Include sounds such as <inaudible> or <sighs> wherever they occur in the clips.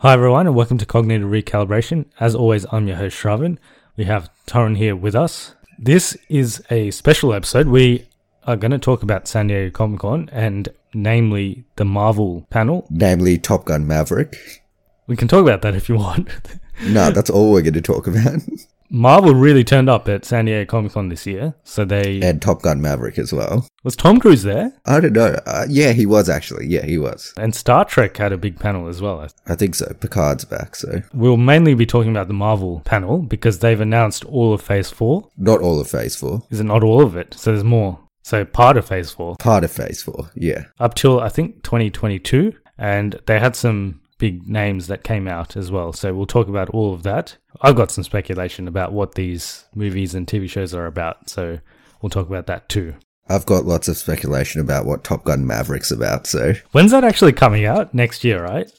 Hi everyone, and welcome to Cognitive Recalibration. As always, I'm your host Shravan. We have Torrin here with us. This is a special episode. We are going to talk about San Diego Comic Con and namely the Marvel panel. namely Top Gun Maverick. We can talk about that if you want. <laughs> No, that's all we're going to talk about. <laughs> Marvel really turned up at San Diego Comic Con this year, so they and Top Gun Maverick as well. was Tom Cruise there, I don't know. Uh, yeah, he was actually. Yeah, he was. and Star Trek had a big panel as well. I think so. Picard's back, so We'll mainly be talking about the Marvel panel because they've announced all of Phase Four. not all of Phase 4. Is it not all of it? So there's more. So part of Phase Four. Part of Phase 4, yeah. up till I think 2022, and they had some big names that came out as well. So we'll talk about all of that. I've got some speculation about what these movies and TV shows are about, so we'll talk about that too. I've got lots of speculation about what Top Gun Maverick's about, so When's that actually coming out? Next year, right?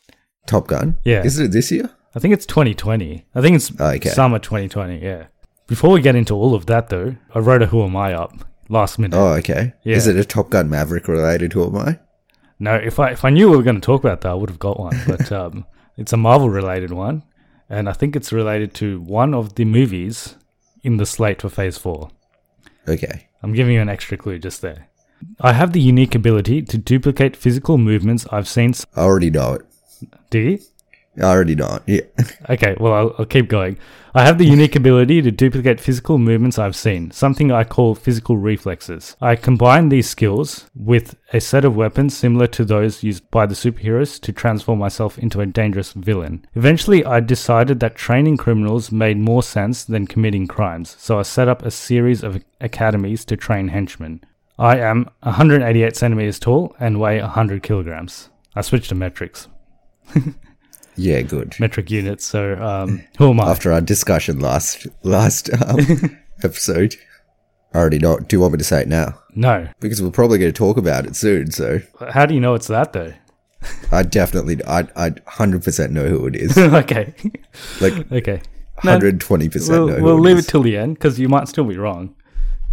Top Gun? Yeah. Is it this year? I think it's 2020. I think it's oh, Okay. summer 2020, yeah. Before we get into all of that though, I wrote a Who Am I up last minute. Oh, okay. Yeah. Is it a Top Gun Maverick related Who am I? No, if I if I knew we were going to talk about that, I would have got one. <laughs> But um, it's a Marvel related one, and I think it's related to one of the movies in the slate for Phase Four. Okay. I'm giving you an extra clue just there. I have the unique ability to duplicate physical movements I've seen. s- I already know it. Do you? I already know. Yeah. <laughs> Okay, well, I'll, I'll keep going. I have the unique ability to duplicate physical movements I've seen, something I call physical reflexes. I combine these skills with a set of weapons similar to those used by the superheroes to transform myself into a dangerous villain. Eventually, I decided that training criminals made more sense than committing crimes, so I set up a series of academies to train henchmen. I am 188 centimeters tall and weigh 100 kilograms. I switched to metrics, <laughs> Yeah, good. metric units. So, um, who am I? After our discussion last last um, <laughs> episode. I already know. Do you want me to say it now? No. Because we're probably going to talk about it soon, so How do you know it's that though? I definitely, I, I 100% know who it is. <laughs> okay. Like, okay. 120% we'll know we'll it leave is. it till the end because you might still be wrong.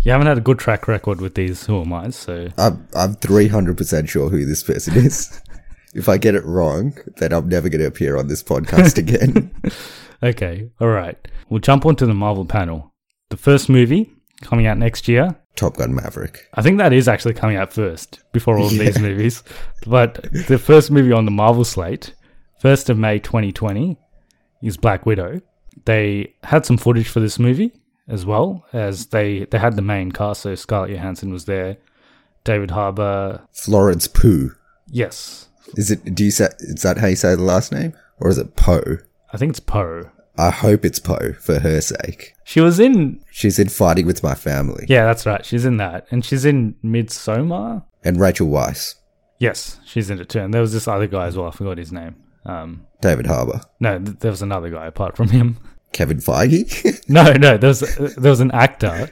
You haven't had a good track record with these who am I, so I'm, I'm 300% sure who this person is. If I get it wrong, then I'm never going to appear on this podcast <laughs> again. okay, all right. We'll jump onto the Marvel panel. The first movie coming out next year. Top Gun Maverick. I think that is actually coming out first before all of these movies. But the first movie on the Marvel slate, 1st of May 2020, is Black Widow. They had some footage for this movie as well as they they had the main cast. So Scarlett Johansson was there, David Harbour. Florence Pugh. Yes, Is it, do you say, is that how you say the last name? Or is it Poe? I think it's Poe. I hope it's Poe for her sake. She was in. She's in Fighting with My Family. Yeah, that's right. She's in that, and she's in Midsommar. And Rachel Weisz. Yes, she's in it too. And there was this other guy as well. I forgot his name. Um, David Harbour. no, th- there was another guy apart from him. <laughs> Kevin Feige. <laughs> No, no, there was there was an actor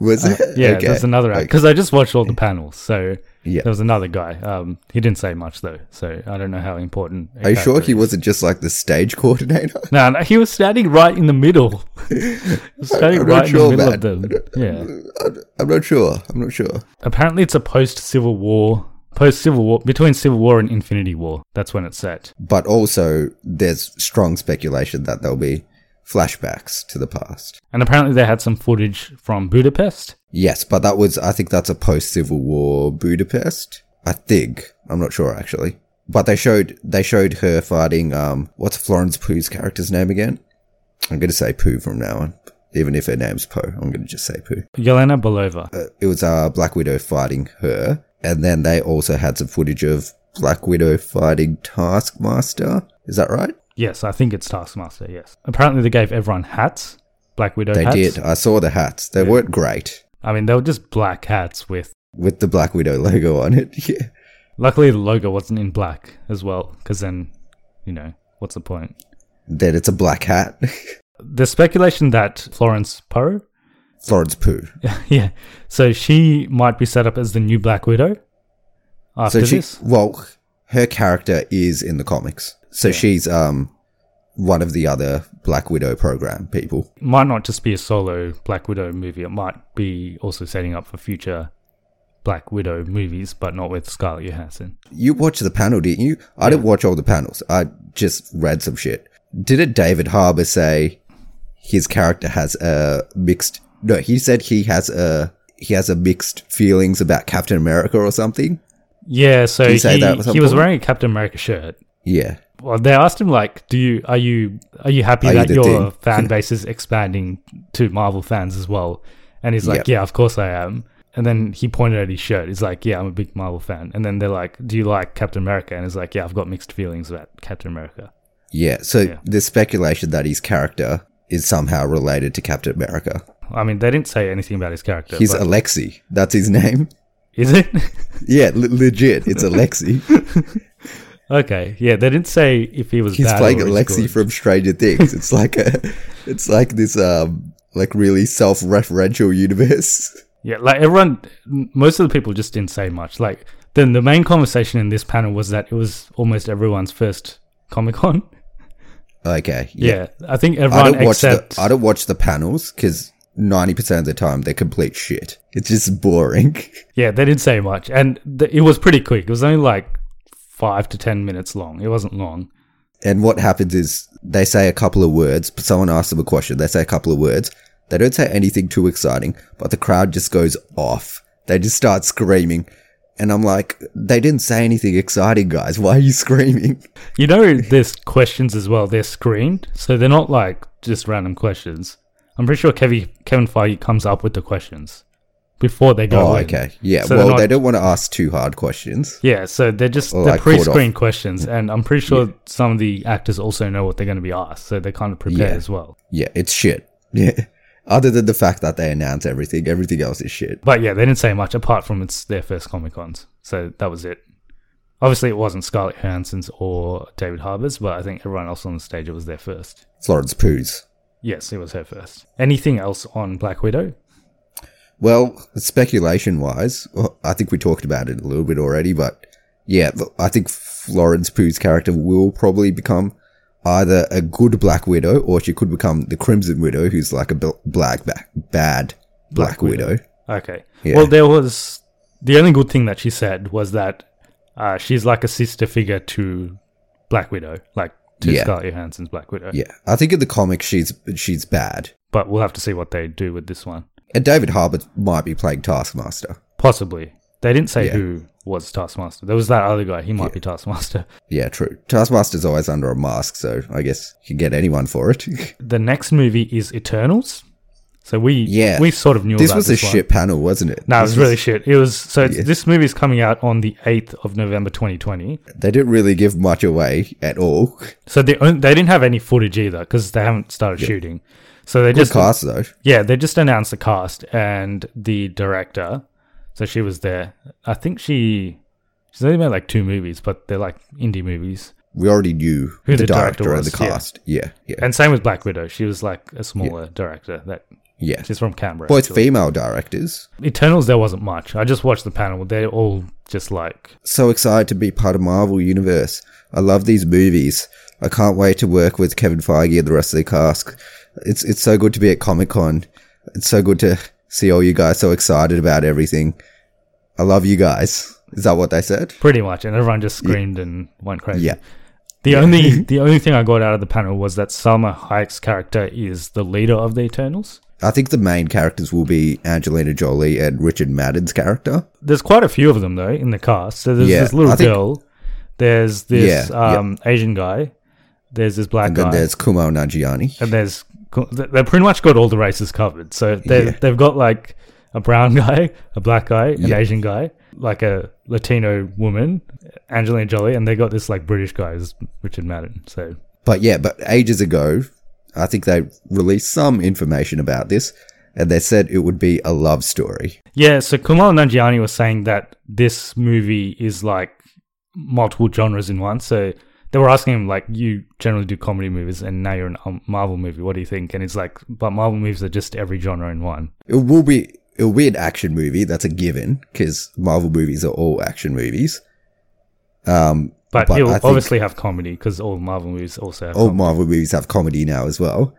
Was it? Yeah, Okay. there's another actor Okay. because I just watched all the panels. So Yeah. there was another guy. Um, he didn't say much though, so I don't know how important. Are you sure he is. wasn't just like the stage coordinator? No, no, he was standing right in the middle. <laughs> Standing I'm right in the middle man. of them. Yeah. I'm not sure. I'm not sure. Apparently, it's a post Civil War, post Civil War, between Civil War and Infinity War. That's when it's set. But also, there's strong speculation that there'll be flashbacks to the past. And apparently, they had some footage from Budapest. Yes, but that was, I think that's a post Civil War Budapest. I think. I'm not sure actually. But they showed, they showed her fighting, um, what's Florence Pugh's character's name again? I'm gonna say Pooh from now on. Even if her name's Poe, I'm gonna just say Pooh. Yelena Belova. Uh, it was, uh, Black Widow fighting her. And then they also had some footage of Black Widow fighting Taskmaster. Is that right? Yes, I think it's Taskmaster. Yes. Apparently, they gave everyone hats. Black Widow They hats. did. I saw the hats. They weren't great I mean, they were just black hats with. with the Black Widow logo on it. <laughs> Yeah. Luckily, the logo wasn't in black as well, because then, you know, what's the point? Then it's a black hat. <laughs> There's speculation that Florence Poe, Florence Pooh. <laughs> yeah, so she might be set up as the new Black Widow after so she, this. well, her character is in the comics. So she's um one of the other Black Widow program people. It Might not just be a solo Black Widow movie. It might be also setting up for future Black Widow movies, but not with Scarlett Johansson. You watched the panel, didn't you? I didn't watch all the panels. I just read some shit. Didn't David Harbour say his character has a mixed? No, he said he has a he has a mixed feelings about Captain America or something. Yeah, so he he was wearing a Captain America shirt. Yeah, Well, they asked him like, "Do you are you are you happy Are that the your thing?" <laughs> fan <laughs> base is expanding to Marvel fans as well?" And he's like, Yep. "Yeah, of course I am." And then he pointed at his shirt. He's like, "Yeah, I'm a big Marvel fan." And then they're like, "Do you like Captain America?" And he's like, "Yeah, I've got mixed feelings about Captain America." yeah. So Yeah. there's speculation that his character is somehow related to Captain America. I mean, they didn't say anything about his character. He's Alexi. That's his name. is it? <laughs> Yeah, le- legit. It's Alexi. Okay, yeah, they didn't say if he was. He's bad playing Alexi good. from Stranger Things. It's like a, <laughs> it's like this um like really self-referential universe. <laughs> Yeah, like everyone, most of the people just didn't say much. Like, then the main conversation in this panel was that it was almost everyone's first Comic Con. <laughs> Okay. Yeah. I think I everyone don't watch except the I don't watch the panels because ninety percent of the time they're complete shit. It's just boring. yeah, they didn't say much, and th- it was pretty quick. It was only like five to ten minutes long. It wasn't long. And what happens is they say a couple of words. But someone asks them a question. They say a couple of words. They don't say anything too exciting, but the crowd just goes off. They just start screaming. And I'm like, they didn't say anything exciting, guys. Why are you <laughs> screaming? You know, there's questions as well. They're screened, so they're not like just random questions. I'm pretty sure Kevin Kevin Feige comes up with the questions before they go. Oh, in. okay. Yeah. So well, not- they don't want to ask too hard questions. Yeah, so they're just they're like, pre-screened off. questions, and I'm pretty sure some of the actors also know what they're going to be asked, so they're kind of prepared Yeah. as well. Yeah, it's shit. Yeah. <laughs> Other than the fact that they announce everything, everything else is shit. But yeah, they didn't say much apart from it's their first Comic Cons, so that was it. Obviously, it wasn't Scarlett Johansson's or David Harbour's, but I think everyone else on the stage it was their first. Florence Pooh's. Yes, it was her first. Anything else on Black Widow? Well, speculation wise, I think we talked about it a little bit already, but yeah, I think Florence Pugh's character will probably become either a good Black Widow or she could become the Crimson Widow, who's like a black, ba- bad Black, Black Widow. Widow. Okay. Yeah. Well, there was the only good thing that she said was that uh, she's like a sister figure to Black Widow, like to Yeah. Scarlett Johansson's Black Widow. Yeah, I think in the comics she's she's bad, But we'll have to see what they do with this one. And David Harbour might be playing Taskmaster. Possibly. They didn't say Yeah. who was Taskmaster. There was that other guy. He might be Taskmaster. <laughs> Yeah, true. Taskmaster's always under a mask, so I guess you can get anyone for it. <laughs> The next movie is Eternals. So we yeah, we sort of knew this about was this a one. shit panel, wasn't it? No, it was really shit. It was so it's, Yeah. this movie is coming out on the eighth of November, 2020. They didn't really give much away at all. So they they didn't have any footage either because they haven't started shooting. So they Good just cast though. yeah they just announced the cast and the director. So she was there. I think she she's only made like two movies, but they're like indie movies. We already knew Who the, the director director and was, the yeah. cast. Yeah, yeah. And same with Black Widow. She was like a smaller director that Yeah. She's from Canberra. Both actually. female directors. Eternals, there wasn't much. I just watched the panel. They're all just like So excited to be part of Marvel Universe. I love these movies. I can't wait to work with Kevin Feige and the rest of the cast. It's it's so good to be at Comic Con. It's so good to see all you guys so excited about everything. I love you guys. Is that what they said? pretty much, and everyone just screamed and went crazy. Yeah. The only <laughs> the only thing I got out of the panel was that Salma Hayek's character is the leader of the Eternals. I think the main characters will be Angelina Jolie and Richard Madden's character. There's quite a few of them though in the cast. So there's Yeah, this little think- girl. There's this Yeah, yeah. um, Asian guy. There's this black And then guy. there's Kumail Nanjiani. and there's they've pretty much got all the races covered. So they Yeah. they've got like a brown <laughs> guy, a black guy, an Yeah. Asian guy, like a Latino woman, Angelina Jolie, and they got this like British guy, who's Richard Madden. So But yeah, but ages ago, I think they released some information about this, and they said it would be a love story. yeah, so Kumail Nanjiani was saying that this movie is like multiple genres in one. So they were asking him like, you generally do comedy movies, and now you're in a Marvel movie. What do you think? And he's like, but Marvel movies are just every genre in one. It will be be an action movie. That's a given because Marvel movies are all action movies. Um, But, But he'll obviously have comedy because all Marvel movies also have all comedy. Marvel movies have comedy now as well,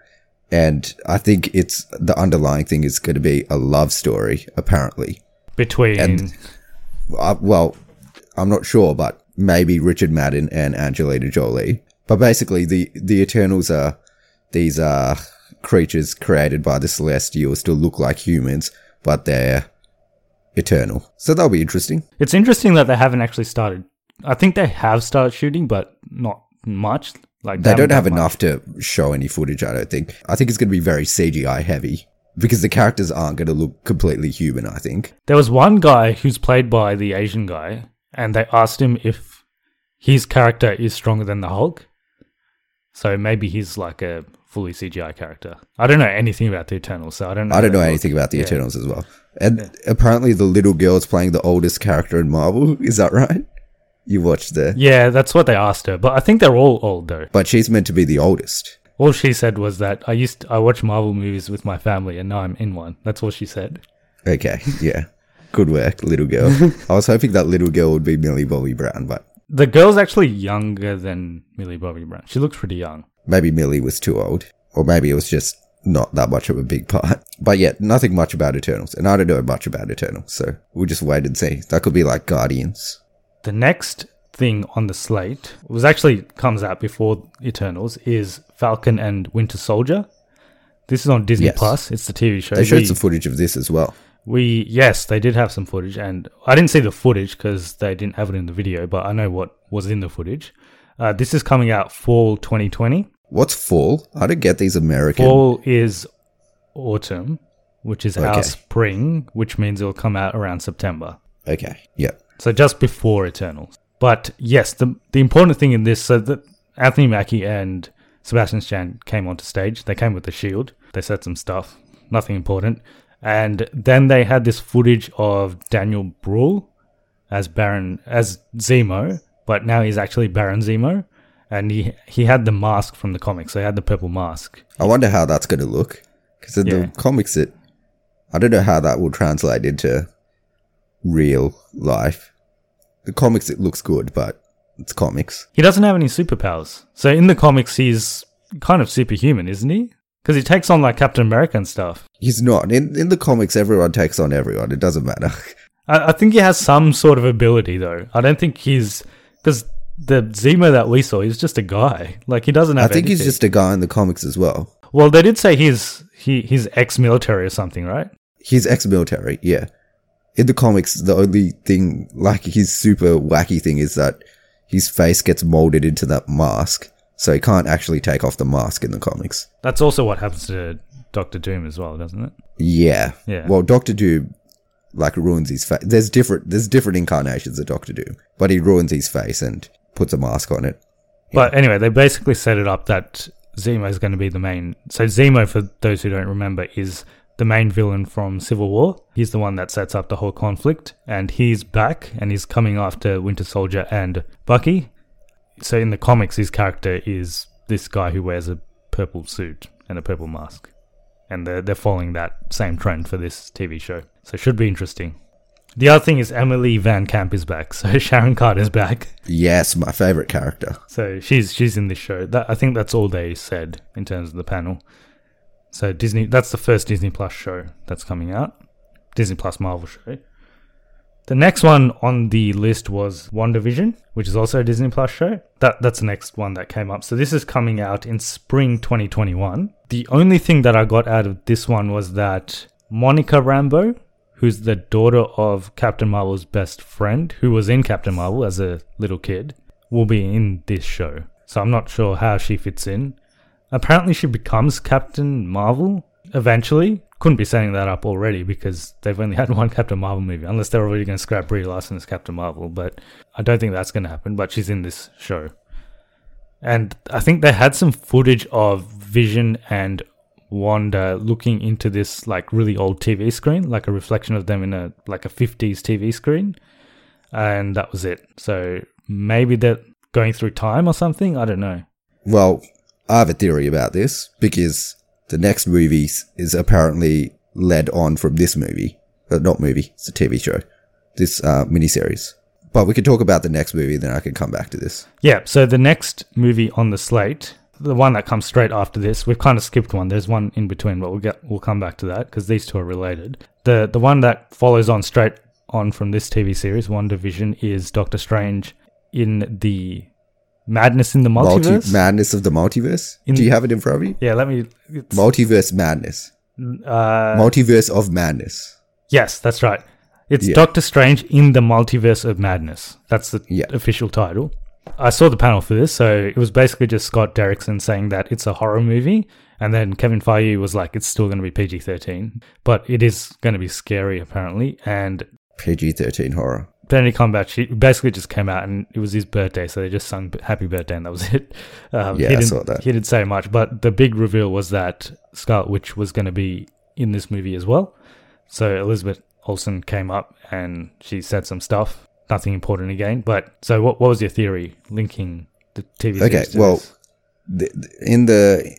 and I think it's the underlying thing is going to be a love story. Apparently, between And- uh, well, I'm not sure, but maybe Richard Madden and Angelina Jolie. But basically, the the Eternals are these uh creatures created by the Celestials to look like humans, but they're eternal. So that'll be interesting. it's interesting that they haven't actually started. I think they have started shooting, but not much. Like They haven't don't have done much. enough to show any footage. I don't think. I think it's going to be very CGI heavy because the characters aren't going to look completely human. I think. There was one guy who's played by the Asian guy, and they asked him if his character is stronger than the Hulk. So maybe he's like a fully CGI character. I don't know anything about the Eternals, so I don't. know I don't know anything about the Yeah. Eternals as well. And apparently, the little girl's playing the oldest character in Marvel. <laughs> Is that right? You watched the, Yeah, that's what they asked her, but I think they're all old though. but she's meant to be the oldest. All she said was that I used to, I watch Marvel movies with my family, and now I'm in one. That's all she said. Okay, <laughs> yeah, good work, little girl. <laughs> I was hoping that little girl would be Millie Bobby Brown, but The girl's actually younger than Millie Bobby Brown. She looks pretty young. maybe Millie was too old, or maybe it was just not that much of a big part. <laughs> But yeah, nothing much about Eternals, and I don't know much about Eternals, so we'll just wait and see. That could be like Guardians. The next thing on the slate was actually comes out before Eternals is Falcon and Winter Soldier. This is on Disney Yes. Plus. It's the TV show. They showed we, some footage of this as well. We yes, they did have some footage, and I didn't see the footage because they didn't have it in the video, but I know what was in the footage. Uh, this is coming out fall 2020. What's fall? I don't get these American. Fall is autumn, which is our spring, which means it'll come out around September. Okay, yeah. So just before Eternals. But yes, the the important thing in this, so that Anthony Mackie and Sebastian Stan came onto stage. They came with the shield. They said some stuff, nothing important. And then they had this footage of Daniel Bruhl as Baron as Zemo, but now he's actually Baron Zemo. And he he had the mask from the comics. So he had the purple mask. I wonder how that's going to look because in Yeah. the comics, it I don't know how that will translate into real life. The comics, it looks good, but it's comics. He doesn't have any superpowers. So in the comics, he's kind of superhuman, isn't he? Because he takes on like Captain America and stuff. He's not in in the comics. Everyone takes on everyone. It doesn't matter. <laughs> I, I think he has some sort of ability though. I don't think he's because the Zemo that we saw, he's just a guy. Like he doesn't have. I think he's just a guy in the comics as well. Well, they did say he's he he's ex-military or something, right? He's ex-military. Yeah. In the comics, the only thing like his super wacky thing is that his face gets molded into that mask, so he can't actually take off the mask in the comics. That's also what happens to Doctor Doom as well, doesn't it? Yeah. Yeah. Well, Doctor Doom like ruins his face. There's different there's different incarnations of Doctor Doom, but he ruins his face and puts a mask on it. But anyway, they basically set it up that Zemo is going to be the main. So Zemo, for those who don't remember, is the main villain from Civil War. He's the one that sets up the whole conflict, and he's back and he's coming after Winter Soldier and Bucky. So in the comics, his character is this guy who wears a purple suit and a purple mask. and they're they're following that same trend for this TV show. So it should be interesting. The other thing is Emily Van Camp is back, <laughs> so Sharon Carter's back. Yes, my favorite character. So she's she's in this show. That I think that's all they said in terms of the panel. So Disney, that's the first Disney Plus show that's coming out. Disney Plus Marvel show. The next one on the list was WandaVision, which is also a Disney Plus show. That that's the next one that came up. So this is coming out in spring 2021. The only thing that I got out of this one was that Monica Rambeau, who's the daughter of Captain Marvel's best friend, who was in Captain Marvel as a little kid, will be in this show. So I'm not sure how she fits in. Apparently, she becomes Captain Marvel eventually. Couldn't be setting that up already because they've only <laughs> had one Captain Marvel movie, unless they're already going to scrap Brie Larson as Captain Marvel. But I don't think that's going to happen. But she's in this show. And I think they had some footage of Vision and Wanda looking into this like really old TV screen, like a reflection of them in a like a 50s TV screen. And that was it. So maybe they're going through time or something. I don't know. Well, I have a theory about this because the next movie is apparently led on from this movie. Uh, not movie, it's a TV show. This uh, miniseries. But we could talk about the next movie, then I can come back to this. Yeah, so the next movie on the slate, the one that comes straight after this, we've kind of skipped one. There's one in between, but we'll get we'll come back to that because these two are related. The the one that follows on straight on from this TV series, WandaVision, is Doctor Strange in the Madness in the Multi- Multiverse. madness of the multiverse. In- Do you have it in front of you? yeah, let me. it's- Multiverse madness. uh, Multiverse of madness. yes, that's right. It's Yeah. Doctor Strange in the Multiverse of Madness. That's the Yeah. official title. I saw the panel for this, so it was basically just Scott Derrickson saying that it's a horror movie, and then Kevin Feige was like, it's still going to be PG 13, but it is going to be scary apparently. And PG 13 horror. Benedict Cumberbatch he basically just came out and it was his birthday, so they just sung Happy Birthday and that was <laughs> it. Um, Yeah, he I didn't, saw that. He didn't say much, but the big reveal was that Scarlet Witch was going to be in this movie as well. So Elizabeth Olsen came up and she said some stuff, nothing important again. But so what, what was your theory linking the TV series? Okay, to well, the- in the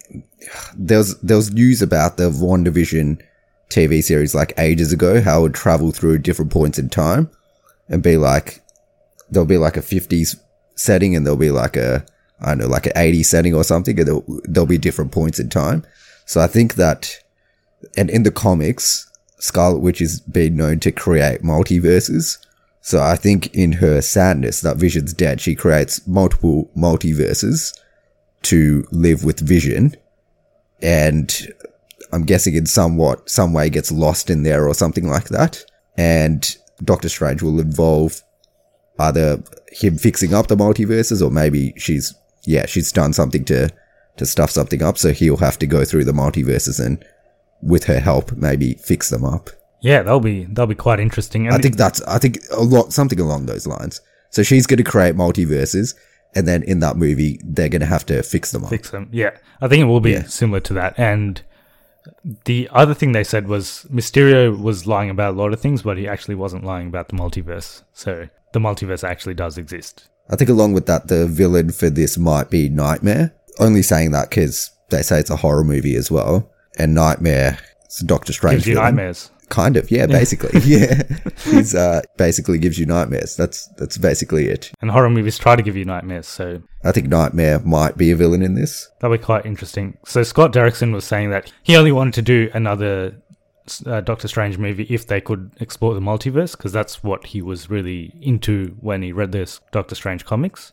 there was there was news about the WandaVision TV series like ages ago, how it would travel through different points in time and be like there'll be like a 50s setting and there'll be like a I don't know like an 80s setting or something and there'll, there'll be different points in time. So I think that and in the comics, Scarlet Witch is being known to create multiverses. So I think in her sadness that Vision's dead, she creates multiple multiverses to live with Vision, and I'm guessing in somewhat some way gets lost in there or something like that. And Doctor Strange will involve either him fixing up the multiverses or maybe she's yeah she's done something to to stuff something up, so he'll have to go through the multiverses and with her help maybe fix them up. yeah, that'll be that'll be quite interesting. And I think that's I think a lot something along those lines. So she's going to create multiverses, and then in that movie they're going to have to fix them up. fix them. Yeah, I think it will be Yeah. similar to that. And the other thing they said was Mysterio was lying about a lot of things, but he actually wasn't lying about the multiverse. So the multiverse actually does exist. I think along with that, the villain for this might be Nightmare. Only saying that because they say it's a horror movie as well, and Nightmare is Doctor Strange Gives you villain. nightmares. Kind of, yeah, basically, <laughs> yeah. He's uh basically gives you nightmares. That's that's basically it. And horror movies try to give you nightmares, so I think Nightmare might be a villain in this. That'd be quite interesting. So Scott Derrickson was saying that he only wanted to do another uh, Doctor Strange movie if they could explore the multiverse, because that's what he was really into when he read this Doctor Strange comics.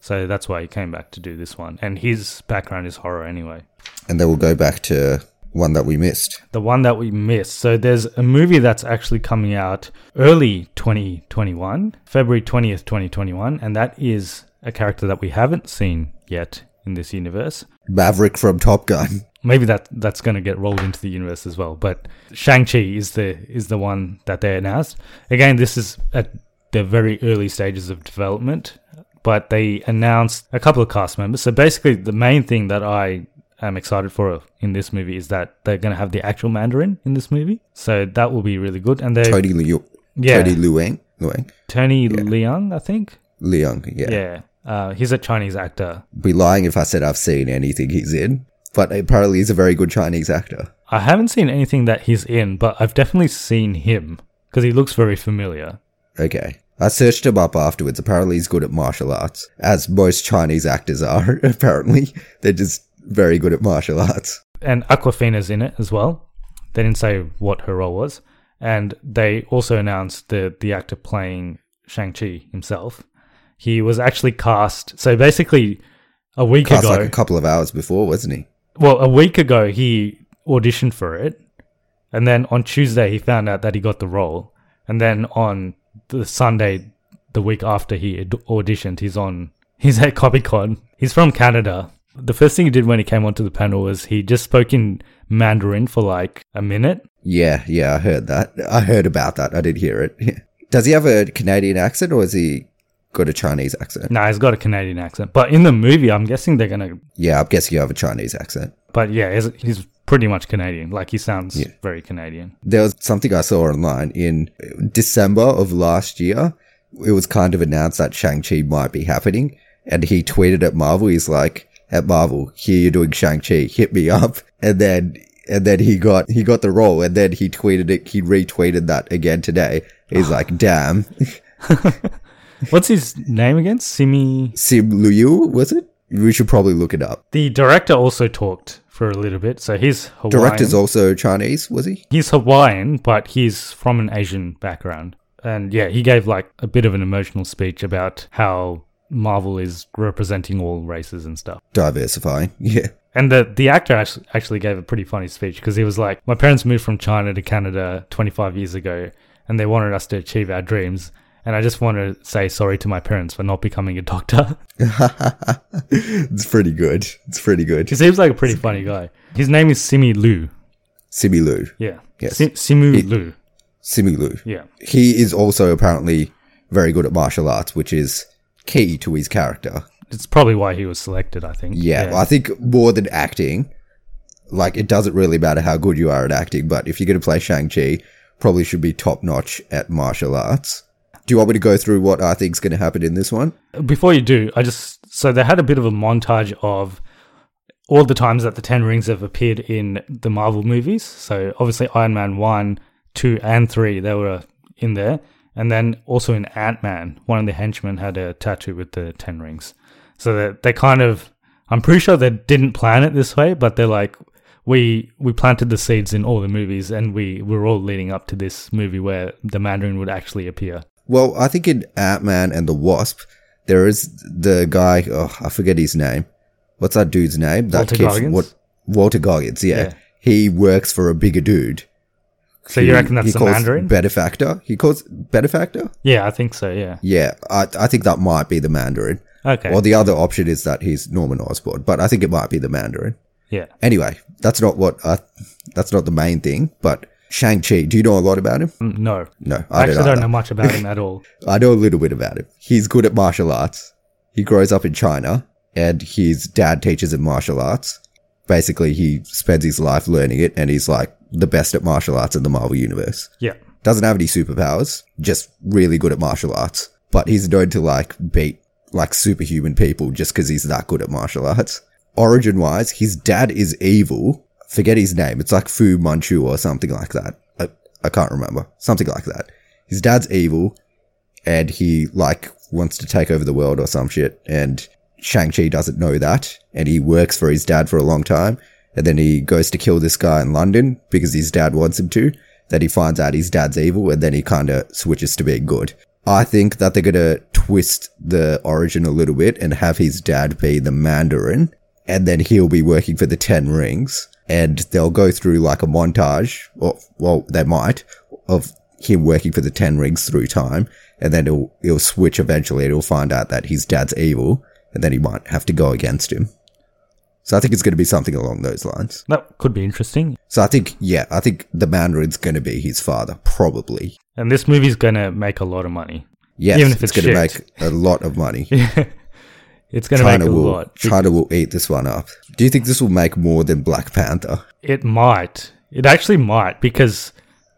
So that's why he came back to do this one. And his background is horror anyway. And then we'll go back to one that we missed. the one that we missed. So there's a movie that's actually coming out early 2021, February 20th, 2021, and that is a character that we haven't seen yet in this universe. Maverick from Top Gun. Maybe that that's going to get rolled into the universe as well. But Shang-Chi is the is the one that they announced. Again, this is at the very early stages of development, but they announced a couple of cast members. So basically the main thing that I am excited for in this movie is that they're going to have the actual Mandarin in this movie. So that will be really good. And they Tony Liu. Yeah. Tony Luang. Luang. Tony Leung, I think. Leung. Yeah. Yeah. Uh, he's a Chinese actor. Be lying if I said I've seen anything he's in. But apparently he's a very good Chinese actor. I haven't seen anything that he's in, but I've definitely seen him because he looks very familiar. Okay. I searched him up afterwards. Apparently, he's good at martial arts, as most Chinese actors are. <laughs> Apparently, they're just very good at martial arts. And Awkwafina's in it as well. They didn't say what her role was. And they also announced the, the actor playing Shang-Chi himself. He was actually cast. So basically, a week Cast ago. like a couple of hours before, wasn't he? well, a week ago, he auditioned for it. And then on Tuesday, he found out that he got the role. And then on the Sunday, the week after he auditioned, he's on. He's at Comic Con. He's from Canada. The first thing he did when he came onto the panel was he just spoke in Mandarin for like a minute. Yeah, yeah, I heard that. I heard about that. I did hear it. <laughs> Does he have a Canadian accent or has he got a Chinese accent? Nah, he's got a Canadian accent. But in the movie, I'm guessing they're gonna. Yeah, I'm guessing you have a Chinese accent. But yeah, he's, he's pretty much Canadian. Like he sounds Yeah. very Canadian. There was something I saw online in December of last year. It was kind of announced that Shang-Chi might be happening. And he tweeted at Marvel, he's like, at Marvel, here you're doing Shang-Chi, hit me up. And then, and then he got, he got the role and then he tweeted it, he retweeted that again today. He's like, <sighs> damn. <laughs> What's his name again? Simi. Sim Liu, was it? We should probably look it up. The director also talked for a little bit. So he's Hawaiian. Director's also Chinese, was he? he's Hawaiian, but he's from an Asian background. And yeah, he gave like a bit of an emotional speech about how Marvel is representing all races and stuff. Diversifying. <laughs> Yeah. And the the actor actually gave a pretty funny speech because he was like, "My parents moved from China to Canada 25 years ago, and they wanted us to achieve our dreams." And I just want to say sorry to my parents for not becoming a doctor. <laughs> it's pretty good. It's pretty good. he seems like a pretty funny guy. His name is Simi Lu. Simi Lu. Yeah. Yes. Si- Simu He- Lu. Simi Lu. Yeah. He is also apparently very good at martial arts, which is key to his character. It's probably why he was selected, I think. Yeah, I think more than acting, like it doesn't really matter how good you are at acting, but if you're going to play Shang-Chi, probably should be top notch at martial arts. Do you want me to go through what I think's going to happen in this one? Before you do, I just so they had a bit of a montage of all the times that the Ten Rings have appeared in the Marvel movies. So obviously Iron Man one, two, and three they were in there, and then also in Ant Man, one of the henchmen had a tattoo with the Ten Rings. So that they kind of, I'm pretty sure they didn't plan it this way, but they're like. We we planted the seeds in all the movies, and we were all leading up to this movie where the Mandarin would actually appear. Well, I think in Ant-Man and the Wasp, there is the guy, oh, I forget his name. What's that dude's name? That Walter Goggins? What, Walter Goggins, yeah. Yeah. He works for a bigger dude. So you reckon that's he the calls Mandarin? Benefactor? He calls Benefactor? Yeah, I think so. Yeah. Yeah, I, I think that might be the Mandarin. Okay. Or the other option is that he's Norman Osborn, but I think it might be the Mandarin. yeah. Anyway, that's not what I, that's not the main thing, but Shang-Chi, do you know a lot about him? Mm, No. No, I I, actually don't, don't know much about him at all. <laughs> I know a little bit about him. He's good at martial arts. He grows up in China and his dad teaches him martial arts. Basically, he spends his life learning it and he's like the best at martial arts in the Marvel universe. Yeah. Doesn't have any superpowers, just really good at martial arts. But he's known to like beat like superhuman people just because he's that good at martial arts. Origin wise, his dad is evil. Forget his name. It's like Fu Manchu or something like that. I, I can't remember. Something like that. His dad's evil and he like wants to take over the world or some shit. And Shang-Chi doesn't know that. And he works for his dad for a long time. And then he goes to kill this guy in London because his dad wants him to. Then he finds out his dad's evil and then he kind of switches to being good. I think that they're going to twist the origin a little bit and have his dad be the Mandarin. And then he'll be working for the Ten Rings. And they'll go through like a montage, or, well, they might, of him working for the Ten Rings through time. And then it'll, it'll switch eventually and he'll find out that his dad's evil. And then he might have to go against him. So I think it's going to be something along those lines. That could be interesting. So I think, yeah, I think the Mandarin's going to be his father, probably. And this movie's going to make a lot of money. Yes, Even if it's, it's going to make a lot of money. <laughs> It's going to make a will, lot. China will eat this one up. Do you think this will make more than Black Panther? It might. It actually might because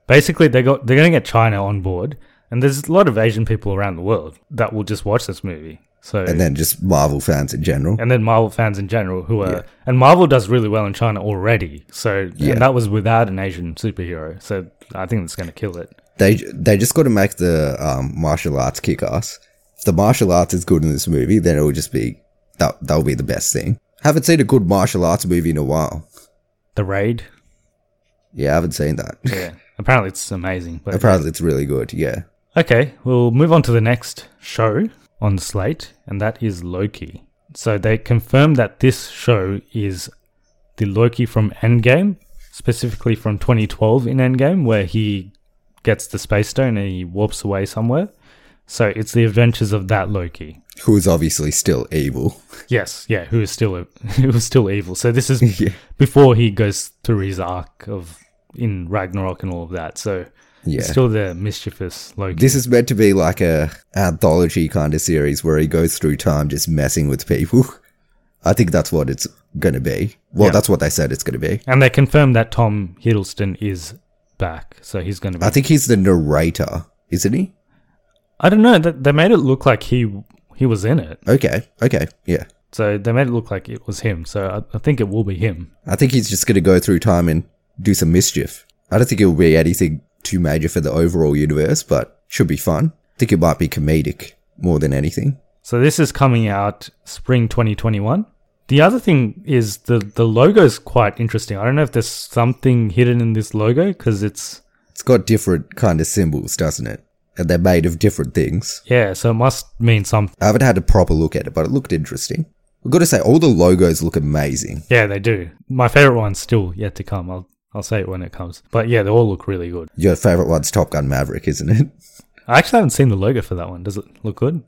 basically they got they're going to get China on board. And there's a lot of Asian people around the world that will just watch this movie. So And then just Marvel fans in general. and then Marvel fans in general who are Yeah. and Marvel does really well in China already. So Yeah. and that was without an Asian superhero. So I think it's going to kill it. They they just got to make the um, martial arts kick ass. If the martial arts is good in this movie, then it will just be that that'll be the best thing. Haven't seen a good martial arts movie in a while. The Raid, Yeah, I haven't seen that. yeah. Apparently it's amazing. But Apparently, it's really good. Yeah. Okay, we'll move on to the next show on slate, and that is Loki. So they confirmed that this show is the Loki from Endgame, specifically from 2012 in Endgame, where he gets the Space Stone and he warps away somewhere. So it's the adventures of that Loki. Who is obviously still evil. Yes, yeah, who is still a, <laughs> who is still evil. So this is <laughs> Yeah. before he goes through his arc of in Ragnarok and all of that. So Yeah. it's still the mischievous Loki. This is meant to be like a anthology kind of series where he goes through time just messing with people. I think that's what it's going to be. Well, Yeah. that's what they said it's going to be. And they confirmed that Tom Hiddleston is back, so he's going to be. I think he's the narrator, isn't he? I don't know. They, they made it look like he he was in it, Okay. Okay. Yeah. so they made it look like it was him. So I, I think it will be him. I think he's just going to go through time and do some mischief. I don't think it will be anything too major for the overall universe, but should be fun. I think it might be comedic more than anything. So this is coming out spring 2021. The other thing is the the logo is quite interesting. I don't know if there's something hidden in this logo because it's It's got different kind of symbols, doesn't it? And they're made of different things. yeah. So it must mean something. I haven't had a proper look at it, but it looked interesting. I've got to say, all the logos look amazing. Yeah, they do. My favorite one's still yet to come. I'll I'll say it when it comes. But yeah, they all look really good. Your favorite one's Top Gun Maverick, isn't it? I actually haven't seen the logo for that one. Does it look good?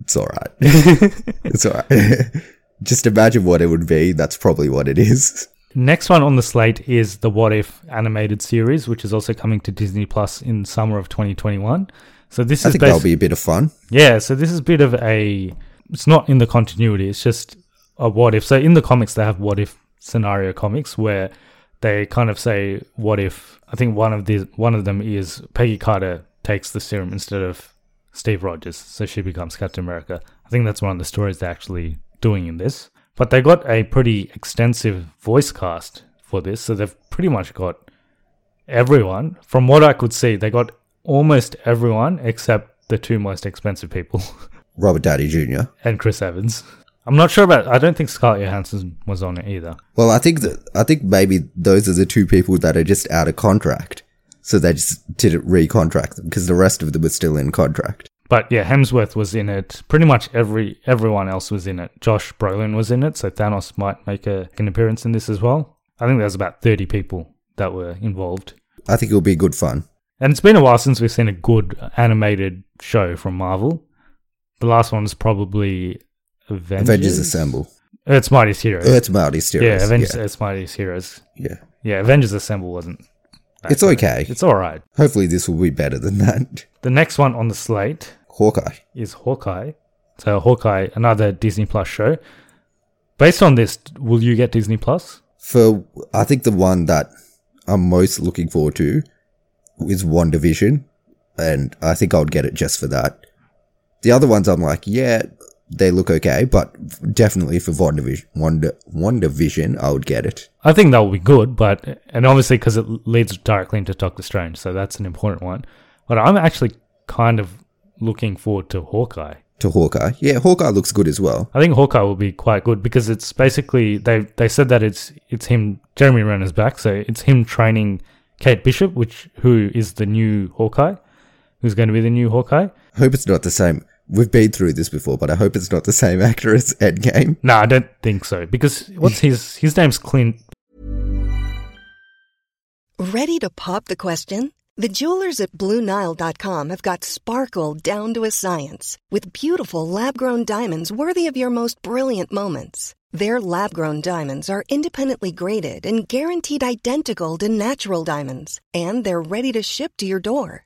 It's all right. <laughs> it's all right. <laughs> Just imagine what it would be. That's probably what it is. Next one on the slate is the What If animated series, which is also coming to Disney Plus in summer of 2021. So this I is think basi- that'll be a bit of fun. yeah. So this is a bit of a. It's not in the continuity. It's just a what if. So in the comics, they have what if scenario comics where they kind of say what if. I think one of the one of them is Peggy Carter takes the serum instead of Steve Rogers, so she becomes Captain America. I think that's one of the stories they're actually doing in this. But they got a pretty extensive voice cast for this, so they've pretty much got everyone. From what I could see, they got almost everyone except the two most expensive people <laughs> Robert Downey Jr. and Chris Evans. I'm not sure about. I don't think Scarlett Johansson was on it either. Well, I think that I think maybe those are the two people that are just out of contract, so they just didn't recontract them because the rest of them are still in contract. But yeah, Hemsworth was in it. Pretty much every everyone else was in it. Josh Brolin was in it, so Thanos might make a, an appearance in this as well. I think there's about 30 people that were involved. I think it'll be good fun. And it's been a while since we've seen a good animated show from Marvel. The last one was probably Avengers. Avengers Assemble. Earth's Mightiest Heroes. Mightiest yeah, Heroes. Avengers Yeah. Earth's Mightiest Heroes. yeah. Yeah, Avengers Assemble wasn't. It's good. okay. It's alright. Hopefully, this will be better than that. <laughs> The next one on the slate Hawkeye. is Hawkeye. So Hawkeye, another Disney Plus show. Based on this, will you get Disney Plus? For I think the one that I'm most looking forward to is WandaVision, and I think I would get it just for that. The other ones I'm like, yeah, they look okay, but definitely for WandaVision, One, WandaVision, I would get it. I think that will be good, but and obviously because it leads directly into Doctor Strange, so that's an important one. But I'm actually kind of looking forward to Hawkeye. To Hawkeye, yeah, Hawkeye looks good as well. I think Hawkeye will be quite good because it's basically they they said that it's it's him Jeremy Renner's back, so it's him training Kate Bishop, which who is the new Hawkeye, who's going to be the new Hawkeye. I Hope it's not the same. We've been through this before, but I hope it's not the same actor as Endgame. No, I don't think so because what's his his name's Clint Ready to pop the question? The jewelers at BlueNile.com have got sparkle down to a science with beautiful lab grown diamonds worthy of your most brilliant moments. Their lab grown diamonds are independently graded and guaranteed identical to natural diamonds, and they're ready to ship to your door.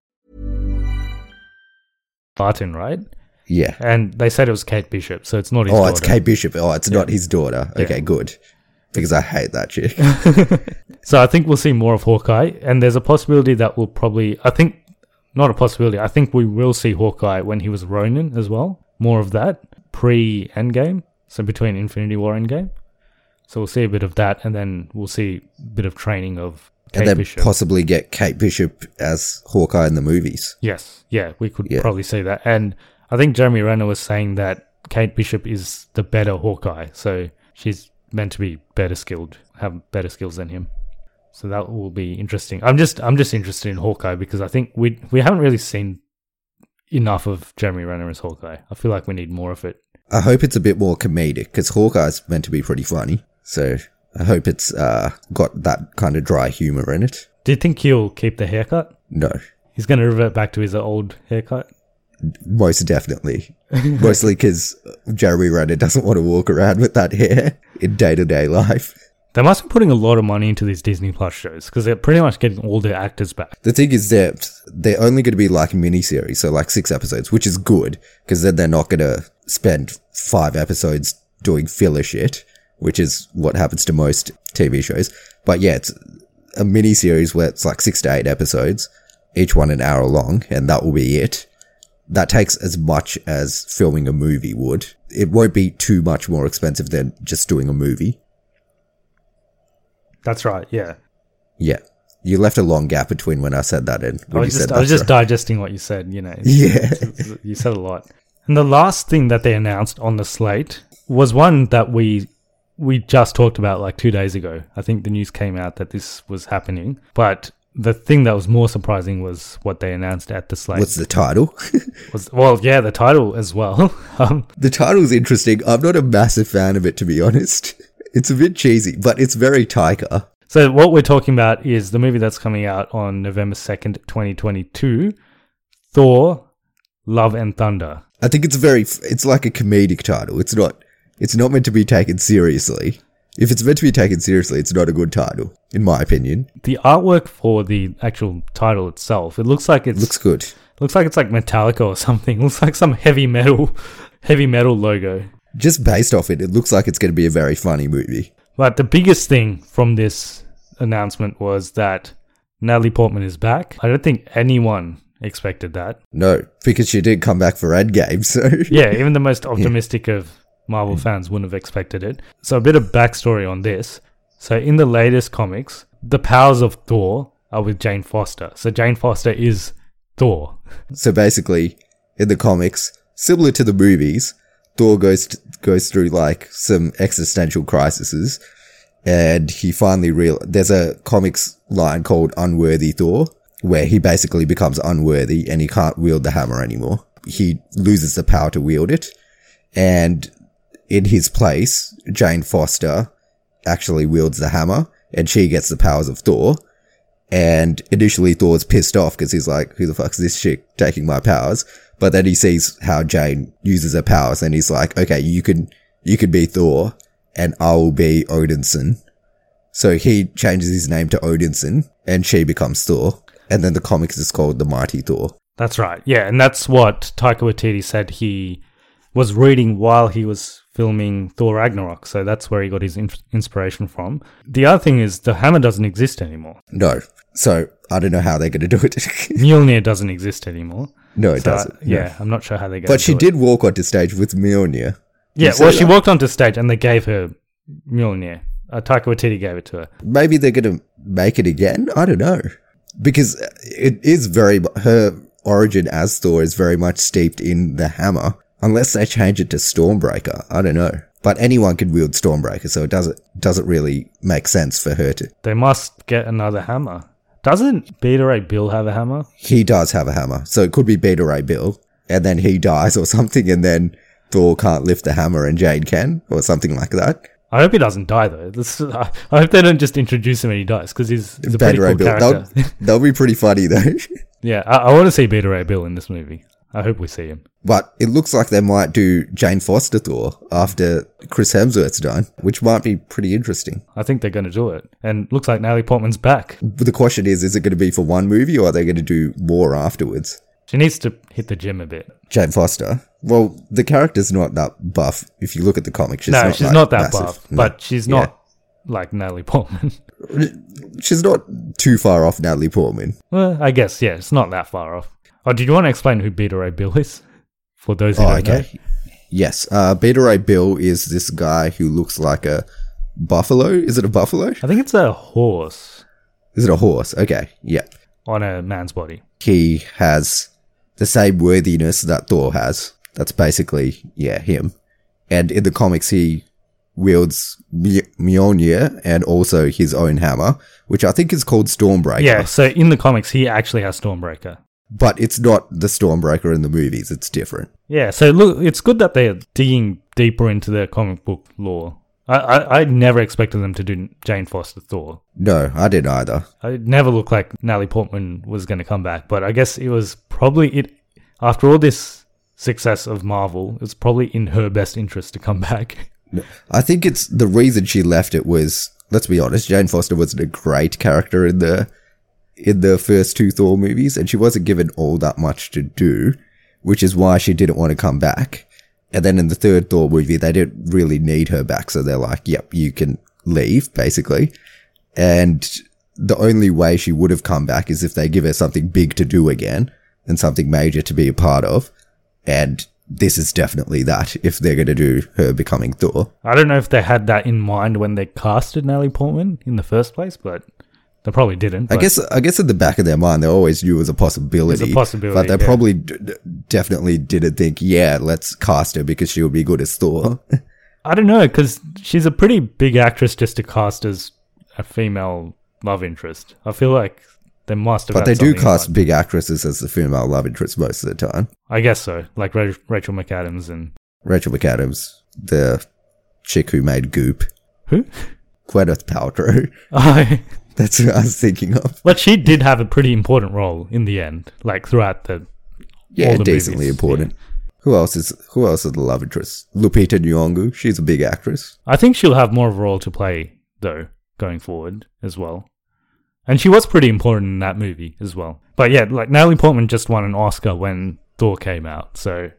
Barton, right? Yeah. And they said it was Kate Bishop, so it's not his Oh, daughter. it's Kate Bishop. Oh, it's not his daughter. Okay, good. Because I hate that chick. <laughs> So I think we'll see more of Hawkeye, and there's a possibility that we'll probably, I think, not a possibility, I think we will see Hawkeye when he was Ronin as well. More of that pre Endgame, so between Infinity War and Endgame. So we'll see a bit of that, and then we'll see a bit of training of Kate and then Bishop. possibly get Kate Bishop as Hawkeye in the movies. yes, yeah, we could Yeah. probably see that. And I think Jeremy Renner was saying that Kate Bishop is the better Hawkeye, so she's meant to be better skilled, have better skills than him. So that will be interesting. I'm just I'm just interested in Hawkeye because I think we we haven't really seen enough of Jeremy Renner as Hawkeye. I feel like we need more of it. I hope it's a bit more comedic because Hawkeye's meant to be pretty funny. So I hope it's uh, got that kind of dry humor in it. Do you think he'll keep the haircut? No, He's going to revert back to his old haircut. most definitely. <laughs> Mostly because Jeremy Renner doesn't want to walk around with that hair in day to day life. They must be putting a lot of money into these Disney Plus shows because they're pretty much getting all their actors back. The thing is that they're only going to be like a miniseries, so like six episodes, which is good because then they're not going to spend five episodes doing filler shit, which is what happens to most TV shows. But yeah, it's a mini series where it's like six to eight episodes, each one an hour long, and that will be it. That takes as much as filming a movie would. It won't be too much more expensive than just doing a movie. That's right. Yeah. Yeah. You left a long gap between when I said that and I when you was said just I was just right. digesting what you said. You know. <laughs> Yeah. you said a lot. And the last thing that they announced on the slate was one that we we just talked about like two days ago. I think the news came out that this was happening, but the thing that was more surprising was what they announced at the slate. What's the title? <laughs> was well, yeah, the title as well. <laughs> um, the title's interesting. I'm not a massive fan of it, to be honest. <laughs> It's a bit cheesy, but it's very Taika. so what we're talking about is the movie that's coming out on November second, twenty twenty two, Thor: Love and Thunder. I think it's very, it's like a comedic title. It's not, it's not meant to be taken seriously. If it's meant to be taken seriously, it's not a good title, in my opinion. The artwork for the actual title itself, it looks like it Looks good. Looks like it's like Metallica or something. <laughs> Looks like some heavy metal, heavy metal logo. Just based off it, it looks like it's going to be a very funny movie. But the biggest thing from this announcement was that Natalie Portman is back. I don't think anyone expected that. No, because she did come back for Endgame, <laughs> so. Yeah, even the most optimistic of Marvel fans wouldn't have expected it. So a bit of backstory on this. So in the latest comics, the powers of Thor are with Jane Foster. So Jane Foster is Thor. So basically, in the comics, similar to the movies, Thor goes goes through like some existential crises, and he finally real. There's a comics line called "Unworthy Thor," where he basically becomes unworthy and he can't wield the hammer anymore. He loses the power to wield it, and in his place, Jane Foster actually wields the hammer, and she gets the powers of Thor. And initially Thor's pissed off because he's like, who the fuck's this chick taking my powers? But then he sees how Jane uses her powers and he's like, okay, you can, you can be Thor and I will be Odinson. So he changes his name to Odinson and she becomes Thor. And then the comics is called The Mighty Thor. That's right. Yeah, and that's what Taika Waititi said he was reading while he was filming Thor Ragnarok. So that's where he got his in- inspiration from. The other thing is the hammer doesn't exist anymore. No. So I don't know how they're going to do it. <laughs> Mjolnir doesn't exist anymore. no, it So, doesn't. yeah, No. I'm not sure how they're go. But she did walk onto stage with Mjolnir. You Yeah, well, she walked onto stage and they gave her Mjolnir. Uh, Taika Waititi gave it to her. maybe they're going to make it again. I don't know. Because it is very, her origin as Thor is very much steeped in the hammer. Unless they change it to Stormbreaker. I don't know. But anyone can wield Stormbreaker, so it doesn't, doesn't really make sense for her to. They must get another hammer. Doesn't Beta Ray Bill have a hammer? He does have a hammer, so it could be Beta Ray Bill, and then he <laughs> dies or something, and then Thor can't lift the hammer and Jane can, or something like that. I hope he doesn't die though. This, <laughs> I hope they don't just introduce him and he dies because he's, he's a pretty Ray cool Bill. character. <laughs> That'll, that'll be pretty funny though. yeah, I, I want to see Beta Ray Bill in this movie. I hope we see him. But it looks like they might do Jane Foster Thor after Chris Hemsworth's done, which might be pretty interesting. I think they're going to do it, and looks like Natalie Portman's back. But the question is, is it going to be for one movie or are they going to do more afterwards? She needs to hit the gym a bit. Jane Foster. Well, the character's not that buff. If you look at the comic, she's no, not she's like, not that massive. buff, No. but she's Yeah. not like Natalie Portman. She's not too far off Natalie Portman. well, I guess yeah, it's not that far off. Oh, did you want to explain who Beta Ray Bill is for those who Oh, don't know? okay. Yes. Uh, Beta Ray Bill is this guy who looks like a buffalo. Is it a buffalo? I think it's a horse Is it a horse? Okay. Yeah. on a man's body. He has the same worthiness that Thor has. That's basically, yeah, him. And in the comics, he wields Mj- Mjolnir and also his own hammer, which I think is called Stormbreaker. Yeah, so in the comics, he actually has Stormbreaker. But it's not the Stormbreaker in the movies. It's different. Yeah, so look, it's good that they're digging deeper into their comic book lore. I, I, I never expected them to do Jane Foster Thor. No, I didn't either. It never looked like Natalie Portman was going to come back, but I guess it was probably it after all this success of Marvel. It's probably in her best interest to come back. I think it's the reason she left it was, let's be honest, Jane Foster wasn't a great character in the in the first two Thor movies, and she wasn't given all that much to do, which is why she didn't want to come back. And then in the third Thor movie, they didn't really need her back, so they're like, "Yep, you can leave," basically. And the only way she would have come back is if they give her something big to do again and something major to be a part of. And this is definitely that if they're going to do her becoming Thor. I don't know if they had that in mind when they casted Natalie Portman in the first place, but they probably didn't. I guess I guess in the back of their mind, they always knew it was a possibility. It's a possibility, but they yeah. probably d- definitely didn't think, yeah, let's cast her because she would be good as <laughs> Thor. I don't know because she's a pretty big actress just to cast as a female love interest. I feel like they must have. but they do cast mind. big actresses as the female love interest most of the time. I guess so, like Ra- Rachel McAdams and Rachel McAdams, the chick who made Goop, who? Gwyneth Paltrow. <laughs> Oh, I. That's who I was thinking of. But she did have a pretty important role in the end, like throughout the. Yeah, the decently movies, important. Who else is who else is the love interest? Lupita Nyong'o. She's a big actress. I think she'll have more of a role to play though going forward as well. And she was pretty important in that movie as well. But yeah, like Natalie Portman just won an Oscar when Thor came out, so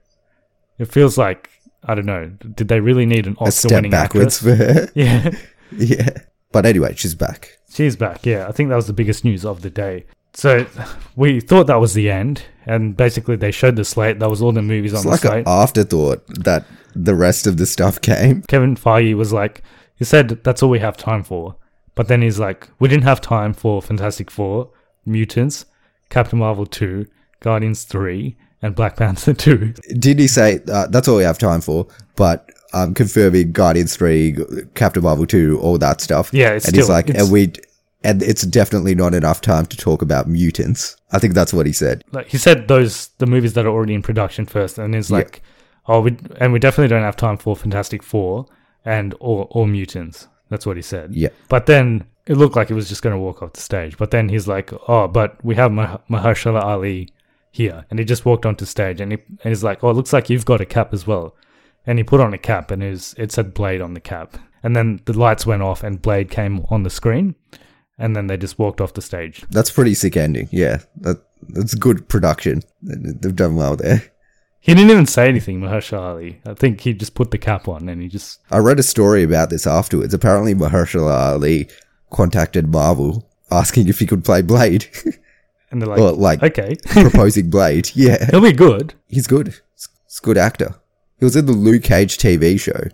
it feels like I don't know. Did they really need an A Oscar step winning backwards actress? for her. <laughs> Yeah, <laughs> Yeah. But anyway, she's back. She's back. Yeah, I think that was the biggest news of the day. So <laughs> we thought that was the end, and basically they showed the slate. That was all the movies It's on like the an slate. afterthought that the rest of the stuff came. Kevin Feige was like, he said that's all we have time for. But then he's like, we didn't have time for Fantastic Four, Mutants, Captain Marvel 2, Guardians 3, and Black Panther <laughs> 2. Did he say uh, that's all we have time for? But um, confirming Guardians three, Captain Marvel two, all that stuff. Yeah, it's and he's like, it's- and we, and it's definitely not enough time to talk about mutants. I think that's what he said. Like he said those the movies that are already in production first, and he's Yeah. like, oh, we and we definitely don't have time for Fantastic Four and or or Mutants. That's what he said. Yeah. But then it looked like he was just going to walk off the stage. But then he's like, "Oh, but we have Mah- Mahershala Ali here," and he just walked onto stage, and he and he's like, "Oh, it looks like you've got a cap as well," and he put on a cap, and it was, it said Blade on the cap, and then the lights went off, and Blade came on the screen, and then they just walked off the stage. That's pretty sick ending. Yeah, that, that's good production. They've done well there. He didn't even say anything, Mahershala Ali. I think he just put the cap on, and he just I read a story about this afterwards. Apparently, Mahershala Ali contacted Marvel asking if he could play Blade, <laughs> and they're like, or like okay, proposing <laughs> Blade. Yeah, he'll be good. he's good. He's he's a good actor. He was in the Luke Cage TV show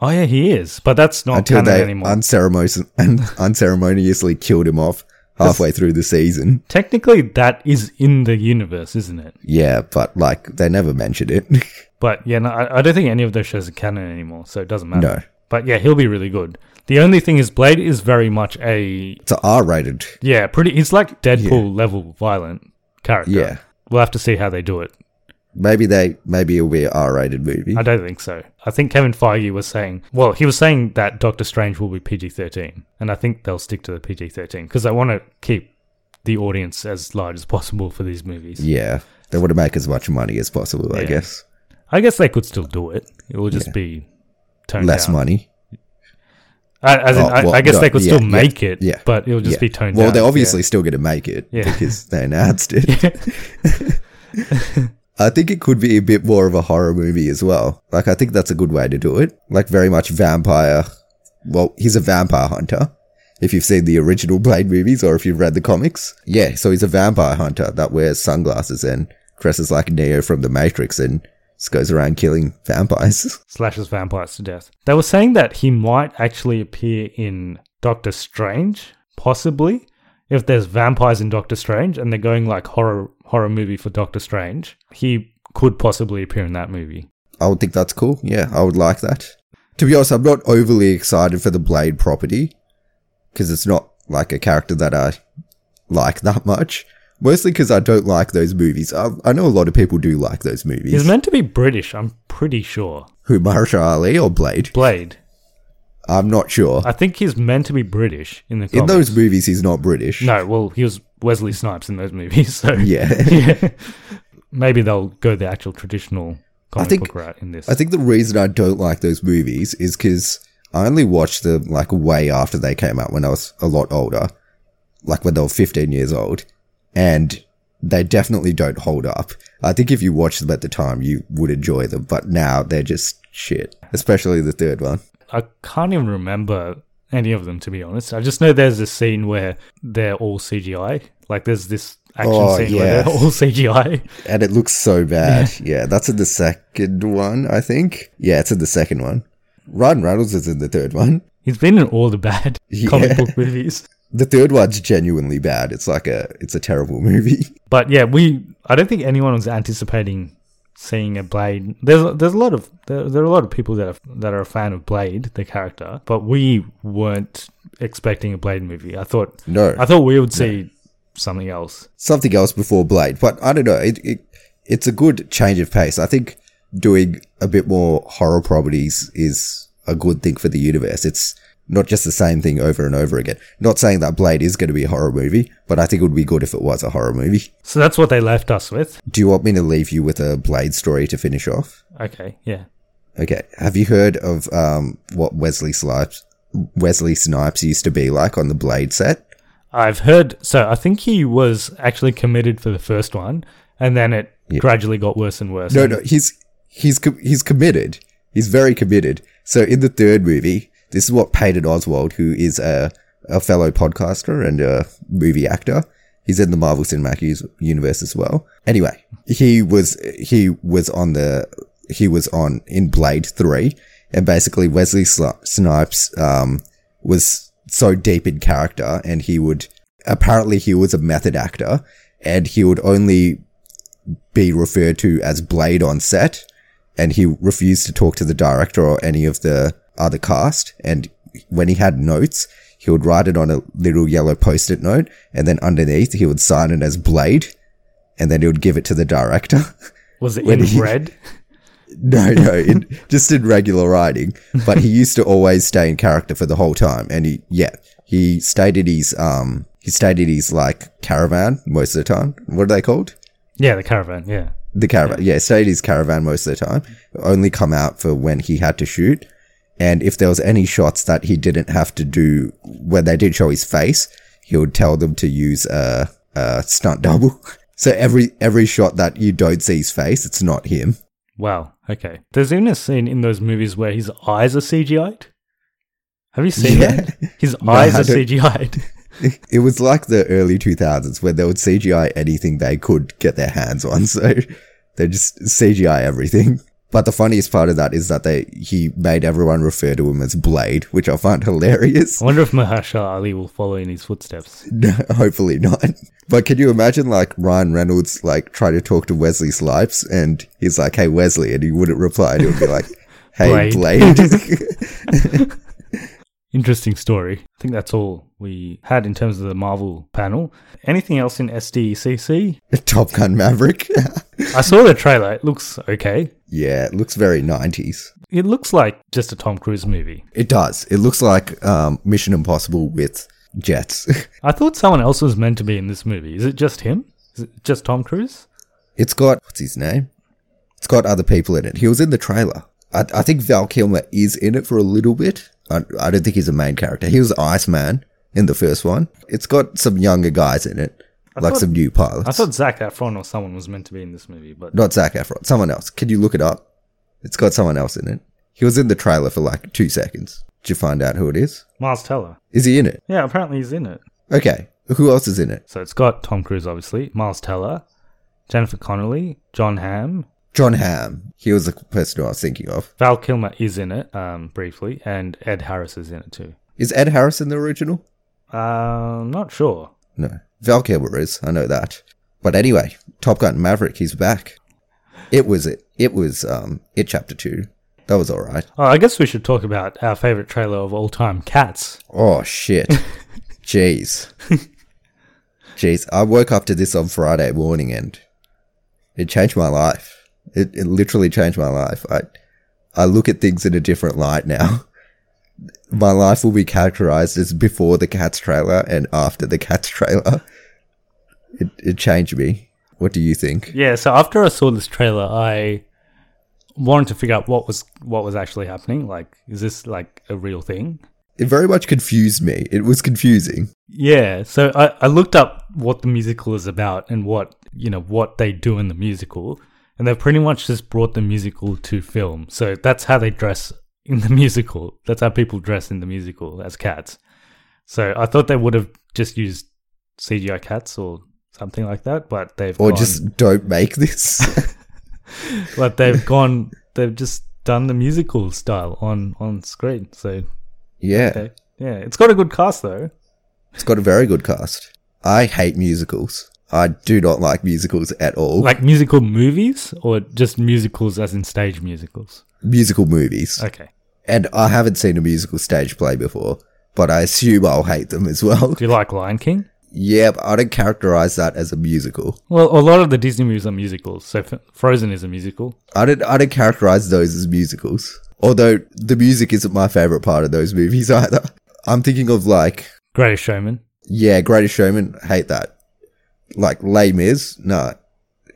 Oh yeah, he is, but that's not until canon they anymore. unceremonious- <laughs> unceremoniously killed him off halfway through the season. Technically, that is in the universe, isn't it? Yeah, but like they never mentioned it. <laughs> But yeah, no, I, I don't think any of those shows are canon anymore, so it doesn't matter. No. But yeah, he'll be really good. The only thing is, Blade is very much a it's a R-rated. yeah, pretty. He's like Deadpool level violent character. Yeah. we'll have to see how they do it. Maybe they maybe it'll be an R-rated movie. I don't think so. I think Kevin Feige was saying, well, he was saying that Doctor Strange will be PG 13. And I think they'll stick to the PG 13 because they want to keep the audience as large as possible for these movies. Yeah, they want to make as much money as possible. I guess I guess they could still do it. It will just be toned less down. money. I, as in, Oh, I, well, I guess no, they could yeah, still yeah, make it, yeah, but it'll just yeah. be toned Well, down. Well, they're obviously still going to make it Yeah. because they announced it. <laughs> <laughs> I think it could be a bit more of a horror movie as well. Like, I think that's a good way to do it. Like, very much vampire. Well, he's a vampire hunter. If you've seen the original Blade movies or if you've read the comics. Yeah, so he's a vampire hunter that wears sunglasses and dresses like Neo from The Matrix and goes around killing vampires. <laughs> slashes vampires to death. They were saying that he might actually appear in Doctor Strange, possibly. If there's vampires in Doctor Strange and they're going like horror horror movie for Doctor Strange, he could possibly appear in that movie. I would think that's cool. Yeah, I would like that. To be honest, I'm not overly excited for the Blade property because it's not like a character that I like <laughs> that much. Mostly because I don't like those movies. I, I know a lot of people do like those movies. He's meant to be British, I'm pretty sure. Who, Mahershala Ali or Blade? Blade. I'm not sure. I think he's meant to be British in the In those movies, he's not British. No, well, he was Wesley Snipes in those movies, <laughs> so Yeah. <laughs> yeah. Maybe they'll go the actual traditional comic think- book route in this. I think the reason I don't like those movies is because I only watched them like way after they came out when I was a lot older, like when they were 15 years old, and they definitely don't hold up. I think if you watched them at the time, you would enjoy them, but now they're just shit, especially the third one. I can't even remember any of them to be honest. I just know there's a scene where they're all CGI. Like there's this action Oh, scene yeah. where they're all <laughs> CGI. And it looks so bad. <laughs> yeah, that's in the second one, I think. Yeah, it's in the second one. Ryan Reynolds is in the third one. He's been in all the bad <laughs> Yeah. comic book movies. The third one's genuinely bad. It's like a, it's a terrible movie. But yeah, we I don't think anyone was anticipating seeing a Blade. There's there's a lot of there, there are a lot of people that are that are a fan of Blade, the character, but we weren't expecting a Blade movie. I thought No. I thought we would see something else. something else before Blade. But I don't know. It, it it's a good change of pace. I think doing a bit more horror properties is a good thing for the universe. It's not just the same thing over and over again. Not saying that Blade is going to be a horror movie, but I think it would be good if it was a horror movie. So that's what they left us with. Do you want me to leave you with a Blade story to finish off? Okay, yeah. Okay. Have you heard of um, what Wesley Snipes Wesley Snipes used to be like on the Blade set? I've heard. So I think he was actually committed for the first one, and then it gradually got worse and worse. No, no, he's he's he's committed. He's very committed. So in the third movie, this is what Patton Oswalt, who is a a fellow podcaster and a movie actor, he's in the Marvel Cinematic Universe as well. Anyway, he was he was on the he was on in Blade Three, and basically Wesley Snipes um was so deep in character, and he would apparently he was a method actor, and he would only be referred to as Blade on set, and he refused to talk to the director or any of the other cast. And when he had notes, he would write it on a little yellow post-it note, and then underneath he would sign it as Blade, and then he would give it to the director. was it <laughs> in he- red? No, no, in, <laughs> just in regular writing. But he used to always stay in character for the whole time, and he, yeah, He stayed at his um he stayed at his like caravan most of the time. What are they called? Yeah, the caravan. Yeah. The caravan. Yeah, stayed at his caravan most of the time. Only come out for when he had to shoot. And if there was any shots that he didn't have to do when they did show his face, he would tell them to use a, a stunt double. <laughs> So every every shot that you don't see his face, it's not him. Wow. Okay. There's even a scene in those movies where his eyes are CGI'd. Have you seen Yeah. that? His No, eyes I are don't- CGI'd. <laughs> It was like the early 2000s where they would CGI anything they could get their hands on. <laughs> So they just CGI everything. But the funniest part of that is that they he made everyone refer to him as Blade, which I find <laughs> hilarious. I wonder if Mahershala Ali will follow in his footsteps. <laughs> No, hopefully not. But can you imagine like Ryan Reynolds like trying to talk to Wesley Snipes and he's like, "Hey Wesley," and he wouldn't reply. And he would be like, "Hey Blade." Blade." <laughs> Interesting story. I think that's all we had in terms of the Marvel panel. Anything else in SDCC? <laughs> Top Gun Maverick. I saw the trailer. It looks okay. yeah, it looks very 90s. It looks like just a Tom Cruise movie. It does. It looks like um, Mission Impossible with jets. <laughs> I thought someone else was meant to be in this movie. Is it just him? Is it just Tom Cruise? it's got what's his name? It's got other people in it. He was in the trailer. I, I think Val Kilmer is in it for a little bit. I, I don't think he's a main character. He was Iceman in the first one. It's got some younger guys in it, I like thought- some new pilots. I thought Zac Efron or someone was meant to be in this movie, but Not Zac Efron. Someone else. Can you look it up? It's got someone else in it. He was in the trailer for like two seconds. Did you find out who it is? Miles Teller. Is he in it? Yeah, apparently he's in it. Okay. Who else is in it? So it's got Tom Cruise, obviously, Miles Teller, Jennifer Connelly, Jon Hamm, Jon Hamm. He was the person who I was thinking of. Val Kilmer is in it um, briefly, and Ed Harris is in it too. Is Ed Harris in the original? Uh, not sure. No. Val Kilmer is. I know that. But anyway, Top Gun Maverick, he's back. It was it. It was um it chapter two. That was alright. Oh, I guess we should talk about our favorite trailer of all time, Cats. Oh shit. <laughs> Jeez. Jeez. I woke up to this on Friday morning and it changed my life. It, it literally changed my life. I I look at things in a different light now. <laughs> My life will be characterized as before the Cats trailer and after the Cats trailer. It it changed me. What do you think? Yeah, so after I saw this trailer, I wanted to figure out what was what was actually happening. Like, is this like a real thing? It very much confused me. It was confusing. Yeah, so I, I looked up what the musical is about and what you know what they do in the musical, and they've pretty much just brought the musical to film. So that's how they dress in the <laughs> musical. That's how people dress in the musical as cats. So I thought they would have just used CGI cats or something like that, but they've Or gone- just don't make this. <laughs> but they've gone they've just done the musical style on on screen. So yeah. they, yeah, it's got a good cast though. It's got a very good cast. I hate musicals. I do not like musicals at all. Like musical movies or just musicals as in stage musicals? musical movies. Okay. And I haven't seen a musical stage play before, but I assume I'll hate them as well. Do you like Lion King? yeah, but I don't characterize that as a musical. Well, a lot of the Disney movies are musicals. So Frozen is a musical. I don't I don't characterize those as musicals. Although the music isn't my favorite part of those movies <laughs> either. I'm thinking of like Greatest Showman. yeah, Greatest Showman, hate that. Like Les Mis? nah.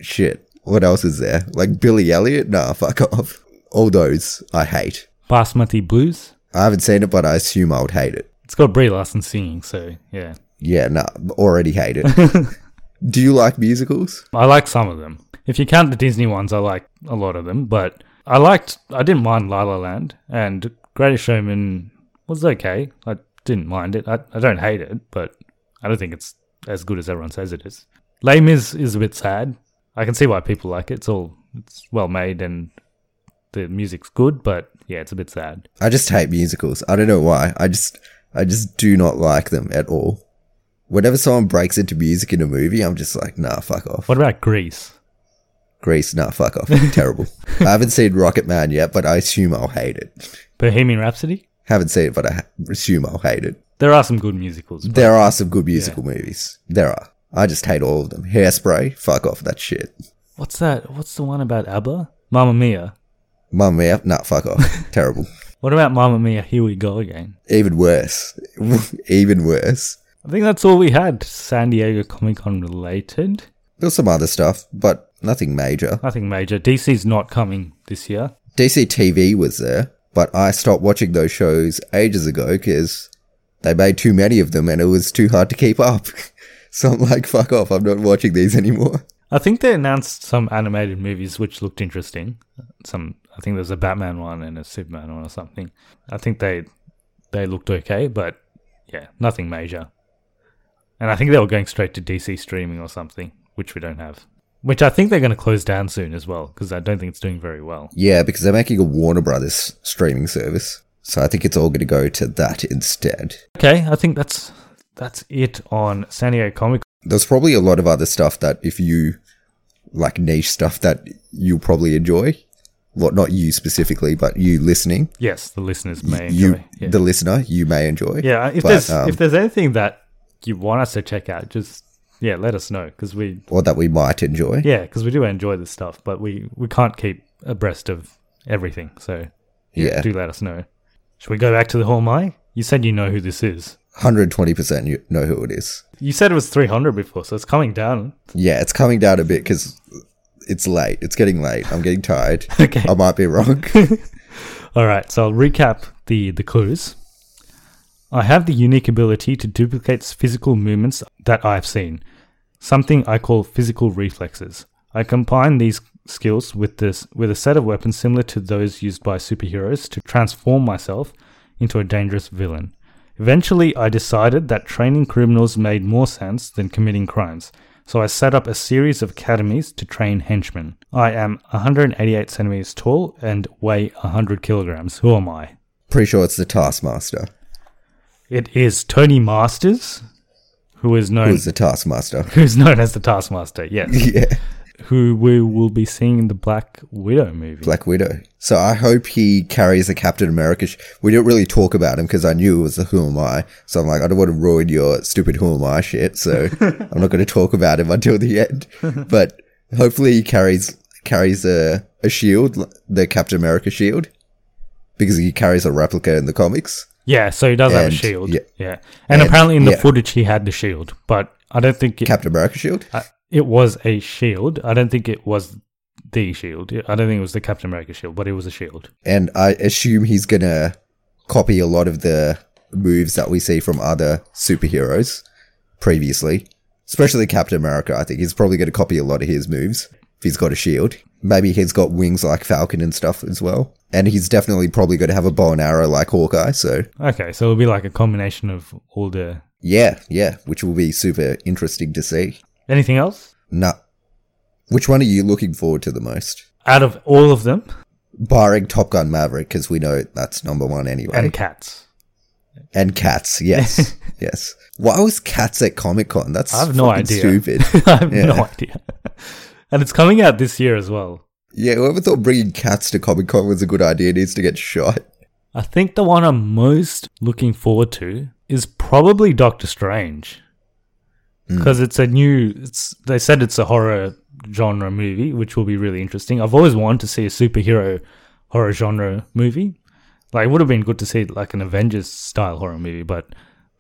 Shit. What else is there? Like Billy Elliot? Nah, fuck off. All those I hate. Basmati Blues. I haven't seen it, but I assume I would hate it. It's got Brie Larson singing, so yeah. Yeah, nah, already hate it. <laughs> Do you like musicals? I like some of them. If you count the Disney ones, I like a lot of them, but I liked I didn't mind La La Land and Greatest Showman was okay. I didn't mind it. I, I don't hate it, but I don't think it's as good as everyone says it is. Les Mis is a bit sad. I can see why people like it. It's all it's well made and the music's good, but yeah, it's a bit sad. I just hate musicals. I don't know why. I just I just do not like them at all. Whenever someone breaks into music in a movie, I'm just like, nah, fuck off. What about Grease? Grease, nah, fuck off. Terrible. <laughs> I haven't seen Rocket Man yet, but I assume I'll hate it. Bohemian Rhapsody? Haven't seen it, but I ha- assume I'll hate it. There are some good musicals. but- There are some good musical movies. There are. I just hate all of them. Hairspray, fuck off that shit. What's that? What's the one about ABBA? Mamma Mia. Mamma Mia, nah, fuck off. <laughs> Terrible. What about Mamma Mia? Here we go again. Even worse. <laughs> Even worse. I think that's all we had. San Diego Comic Con related. There's some other stuff, but nothing major. Nothing major. DC's not coming this year. DC TV was there, but I stopped watching those shows ages ago because they made too many of them and it was too hard to keep up. <laughs> so I'm like, fuck off, I'm not watching these anymore. I think they announced some animated movies which looked interesting. Some, I think there's a Batman one and a Superman one or something. I think they they looked okay, but yeah, nothing major. And I think they were going straight to DC streaming or something, which we don't have. Which I think they're going to close down soon as well, because I don't think it's doing very well. Yeah, because they're making a Warner Brothers streaming service. So I think it's all going to go to that instead. Okay, I think that's that's it on San Diego Comic. There's probably a lot of other stuff that if you like niche stuff that you'll probably enjoy. Well, not you specifically, but you listening. Yes, the listeners may you, enjoy. yeah. the listener, you may enjoy. Yeah, if But, there's um, if there's anything that you want us to check out, just yeah, let us know because we or that we might enjoy. yeah because we do enjoy this stuff, but we we can't keep abreast of everything. So Yeah. do let us know. Should we go back to the Who Am I? You said you know who this is. 120% you know who it is. You said it was 300 before, so it's coming down. Yeah, it's coming down a bit because it's late. It's getting late. I'm getting tired. <laughs> Okay. I might be wrong. <laughs> All right, so I'll recap the the clues. I have the unique ability to duplicate physical movements that I've seen, something I call physical reflexes. I combine these skills with this with a set of weapons similar to those used by superheroes to transform myself into a dangerous villain. Eventually, I decided that training criminals made more sense than committing crimes, so I set up a series of academies to train henchmen. I am 188 centimeters tall and weigh 100 kilograms. Who am I? Pretty sure it's the Taskmaster. It is Tony Masters, who is known Who's the Taskmaster? <laughs> who's known as the Taskmaster. Yes, <laughs> yeah, who we will be seeing in the Black Widow movie. Black Widow. So I hope he carries a Captain America. Sh- we didn't really talk about him because I knew it was the Who Am I. So I'm like, I don't want to ruin your stupid Who Am I shit. So <laughs> I'm not going to talk about him until the end. <laughs> But hopefully he carries carries a, a shield, the Captain America shield, because he carries a replica in the comics. Yeah, so he does have a shield. yeah. Yeah, and, And- apparently in the yeah. footage he had the shield, but I don't think it, Captain America shield. It was a shield. I don't think it was the shield. I don't think it was the Captain America shield, but it was a shield. and I assume he's gonna copy a lot of the moves that we see from other superheroes previously, especially Captain America. I think he's probably gonna copy a lot of his moves if he's got a shield. Maybe he's got wings like Falcon and stuff as well. And he's definitely probably going to have a bow and arrow like Hawkeye. So Okay, so it'll be like a combination of all the. yeah, yeah, which will be super interesting to see. Anything else Nah. Which one are you looking forward to the most? out of all of them? Barring Top Gun Maverick, because we know that's number one anyway. And cats. And cats, yes, <laughs> yes. Why was cats at Comic Con? That's I have no idea. Stupid. <laughs> I have Yeah. no idea. <laughs> and it's coming out this year as well. yeah, whoever thought bringing cats to Comic Con was a good idea needs to get shot. I think the one I'm most looking forward to is probably Doctor Strange. Mm. Because it's a new it's they said it's a horror genre movie, which will be really interesting. I've always wanted to see a superhero horror genre movie. Like it would have been good to see like an Avengers style horror movie, but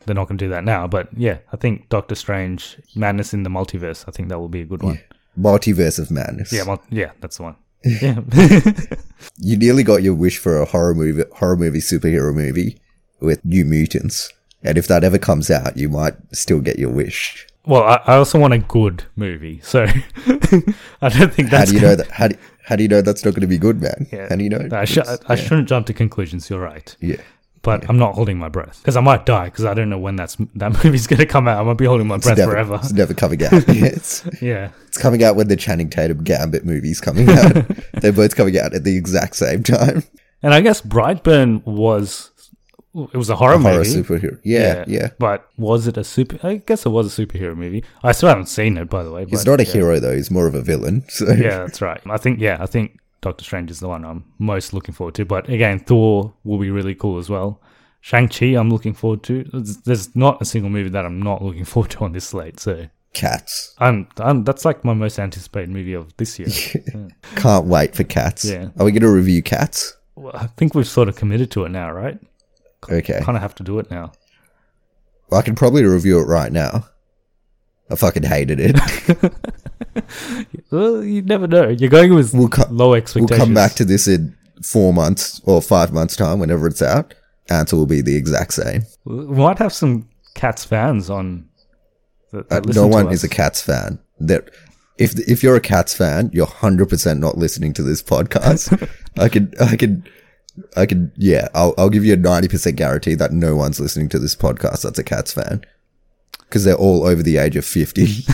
they're not going to do that now. But yeah, I think Doctor Strange, Madness in the Multiverse, I think that will be a good one. Multiverse of Madness. Yeah, mul- yeah, that's the one. <laughs> Yeah. <laughs> You nearly got your wish for a horror movie, horror movie, superhero movie with New Mutants. And if that ever comes out, you might still get your wish. Well, I, I also want a good movie, so <laughs> I don't think that's. How do you gonna- know that? How do, how do you know that's not going to be good, man? Yeah. How do you know? I, sh- I, I yeah. shouldn't jump to conclusions. You're right, Yeah. but I'm not holding my breath because I might die because I don't know when that's that <laughs> movie's going to come out. I might be holding my It's breath never, forever. It's never coming out. <laughs> Yeah, it's, Yeah, it's coming out when the Channing Tatum Gambit movie's coming out. They're both coming out at the exact same time. and I guess Brightburn was it was a horror A horror movie. superhero. Yeah, yeah. But was it a super? I guess it was a superhero movie. I still haven't seen it, by the way. He's not a yeah. hero though. He's more of a villain. <laughs> So yeah, that's right. I think yeah, I think Doctor Strange is the one I'm most looking forward to. But again, Thor will be really cool as well. Shang Chi, I'm looking forward to. There's- There's not a single movie that I'm not looking <laughs> forward to on this slate. So cats. I'm, I'm that's like my most anticipated movie of this year. <laughs> Can't wait for cats. Yeah. Are we going to review cats? Well, I think we've sort of committed to it now, right? Okay. Kind of have to do it now. I can probably review it right now. I fucking hated it. <laughs> Well, you never know. You're going with We'll co- low we'll come back to this in four months or five months' time, whenever it's out. Answer will be the exact same. We might have some Cats fans on. That, Uh, that listen no one us. is a Cats fan. That if if you're a Cats fan, you're hundred percent not listening to this podcast. <laughs> I could I can I can yeah. I'll I'll give you a ninety percent guarantee that no one's listening to this podcast that's a Cats fan because they're all over the age of fifty. <laughs>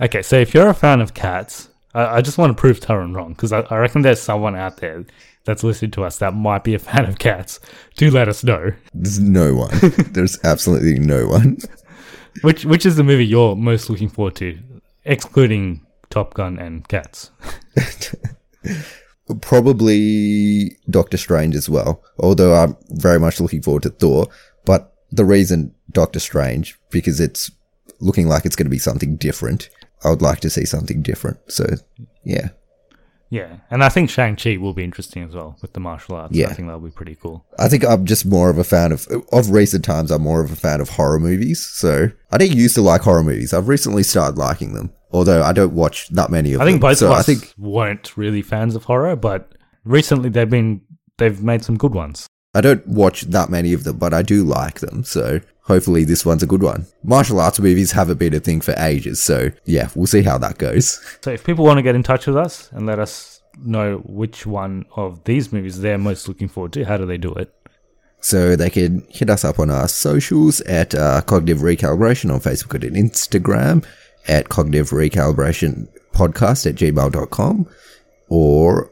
Okay, so if you're a fan of cats, I, I just want to prove Taran wrong because I, I reckon there's someone out there that's listening to us that might be a fan of cats. Do let us know. There's no one. <laughs> There's absolutely no one. Which which is the movie you're most looking forward to, excluding Top Gun and Cats? <laughs> Probably Doctor Strange as well. Although I'm very much looking forward to Thor. But the reason Doctor Strange because it's looking like it's going to be something different. I would like to see something different. So yeah, Yeah, and I think Shang Chi will be interesting as well with the martial arts. Yeah. I think that'll be pretty cool. I think I'm just more of a fan of of recent times. I'm more of a fan of horror movies. So I didn't used to like horror movies. I've recently started liking them. Although I don't watch that many of I them. I think both so of I us think weren't really fans of horror, but recently they've been they've made some good ones. I don't watch that many of them, but I do like them. So hopefully this one's a good one. Martial arts movies haven't been a thing for ages. So yeah, we'll see how that goes. So if people want to get in touch with us and let us know which one of these movies they're most looking forward to, how do they do it? So they can hit us up on our socials at uh, Cognitive Recalibration on Facebook and Instagram, at Cognitive Recalibration Podcast at gmail.com, or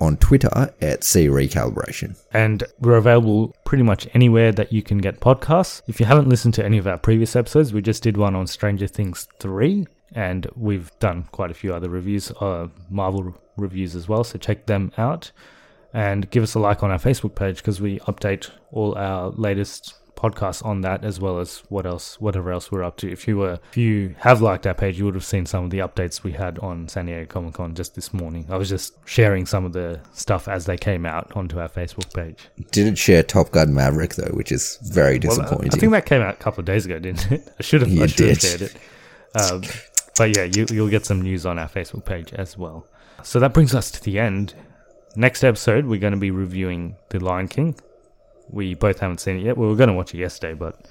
on Twitter at C Recalibration. And we're available pretty much anywhere that you can get podcasts. If you haven't listened to any of our previous episodes, we just did one on Stranger Things 3, and we've done quite a few other reviews, uh, Marvel reviews as well, so check them out. And give us a like on our Facebook page because we update all our latest podcasts on that as well as what else whatever else we're up to. If you were if you have liked our page, you would have seen some of the updates we had on San Diego Comic Con just this morning. I was just sharing some of the stuff as they came out onto our Facebook page. Didn't share Top Gun Maverick though, which is very Well, disappointing. I think that came out a couple of days ago, didn't it? <laughs> I should have, I You should have did. shared it. Um, but yeah, you, you'll get some news on our Facebook page as well. So that brings us to the end. Next episode, we're going to be reviewing The Lion King. We both haven't seen it yet. We were going to watch it yesterday, but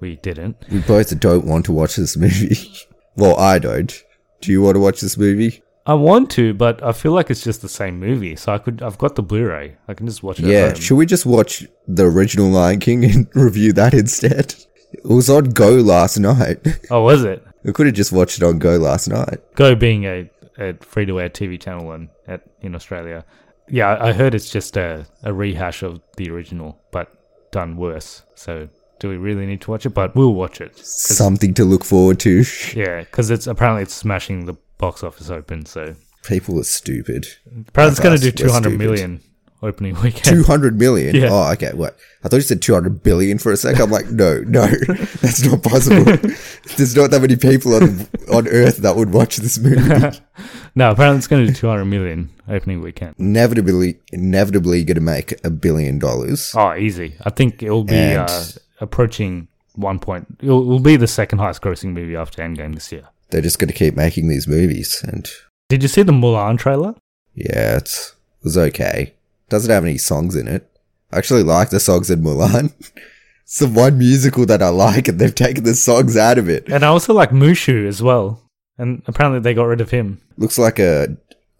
we didn't. we both don't want to watch this movie. <laughs> well, I don't. Do you want to watch this movie? I want to, but I feel like it's just the same movie. So I could, I've got the Blu-ray. I can just watch it. Yeah, should we just watch the original Lion King and <laughs> review that instead? It was on Go last night. <laughs> Oh, was it? We could have just watched it on Go last night. Go being a, a free to air TV channel in, at, in Australia. Yeah, I heard it's just a, a rehash of the original, but done worse. So do we really need to watch it? But we'll watch it. Something to look forward to. yeah, because it's apparently it's smashing the box office open. So People are stupid. apparently it's going to do 200 stupid. million opening weekend. 200 million? Yeah. Oh, okay. What? I thought you said 200 billion for a sec. I'm like, no, no, <laughs> that's not possible. <laughs> There's not that many people on, on earth that would watch this movie. <laughs> no, apparently it's going to do 200 million opening weekend. inevitably, inevitably going to make a billion dollars. Oh, easy. I think it'll be And- uh, approaching one point. It'll, it'll be the second highest grossing movie after Endgame this year. They're just going to keep making these movies. And Did you see the Mulan trailer? yeah, it's, it was okay. Doesn't have any songs in it. I actually like the songs in Mulan. <laughs> it's the one musical that I like, and they've taken the songs out of it. And I also like Mushu as well. And apparently they got rid of him. Looks like a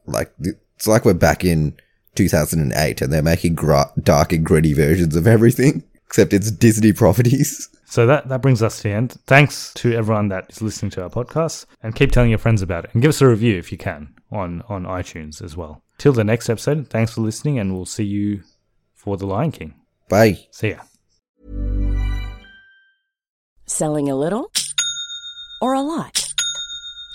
like it's like we're back in 2008, and they're making gra- dark and gritty versions of everything, <laughs> except it's Disney properties. So that, that brings us to the end. Thanks to everyone that is listening to our podcast. And keep telling your friends about it. And give us a review if you can on, on iTunes as well. Till the next episode, thanks for listening. And we'll see you for The Lion King. Bye. See ya. Selling a little or a lot?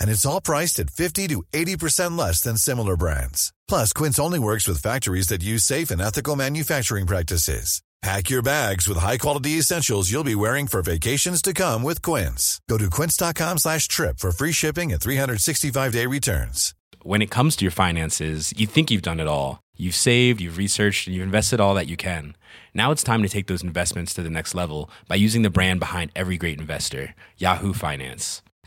And it's all priced at 50 to 80% less than similar brands. Plus, Quince only works with factories that use safe and ethical manufacturing practices. Pack your bags with high-quality essentials you'll be wearing for vacations to come with Quince. Go to quince.com slash trip for free shipping and 365-day returns. When it comes to your finances, you think you've done it all. You've saved, you've researched, and you've invested all that you can. Now it's time to take those investments to the next level by using the brand behind every great investor, Yahoo Finance.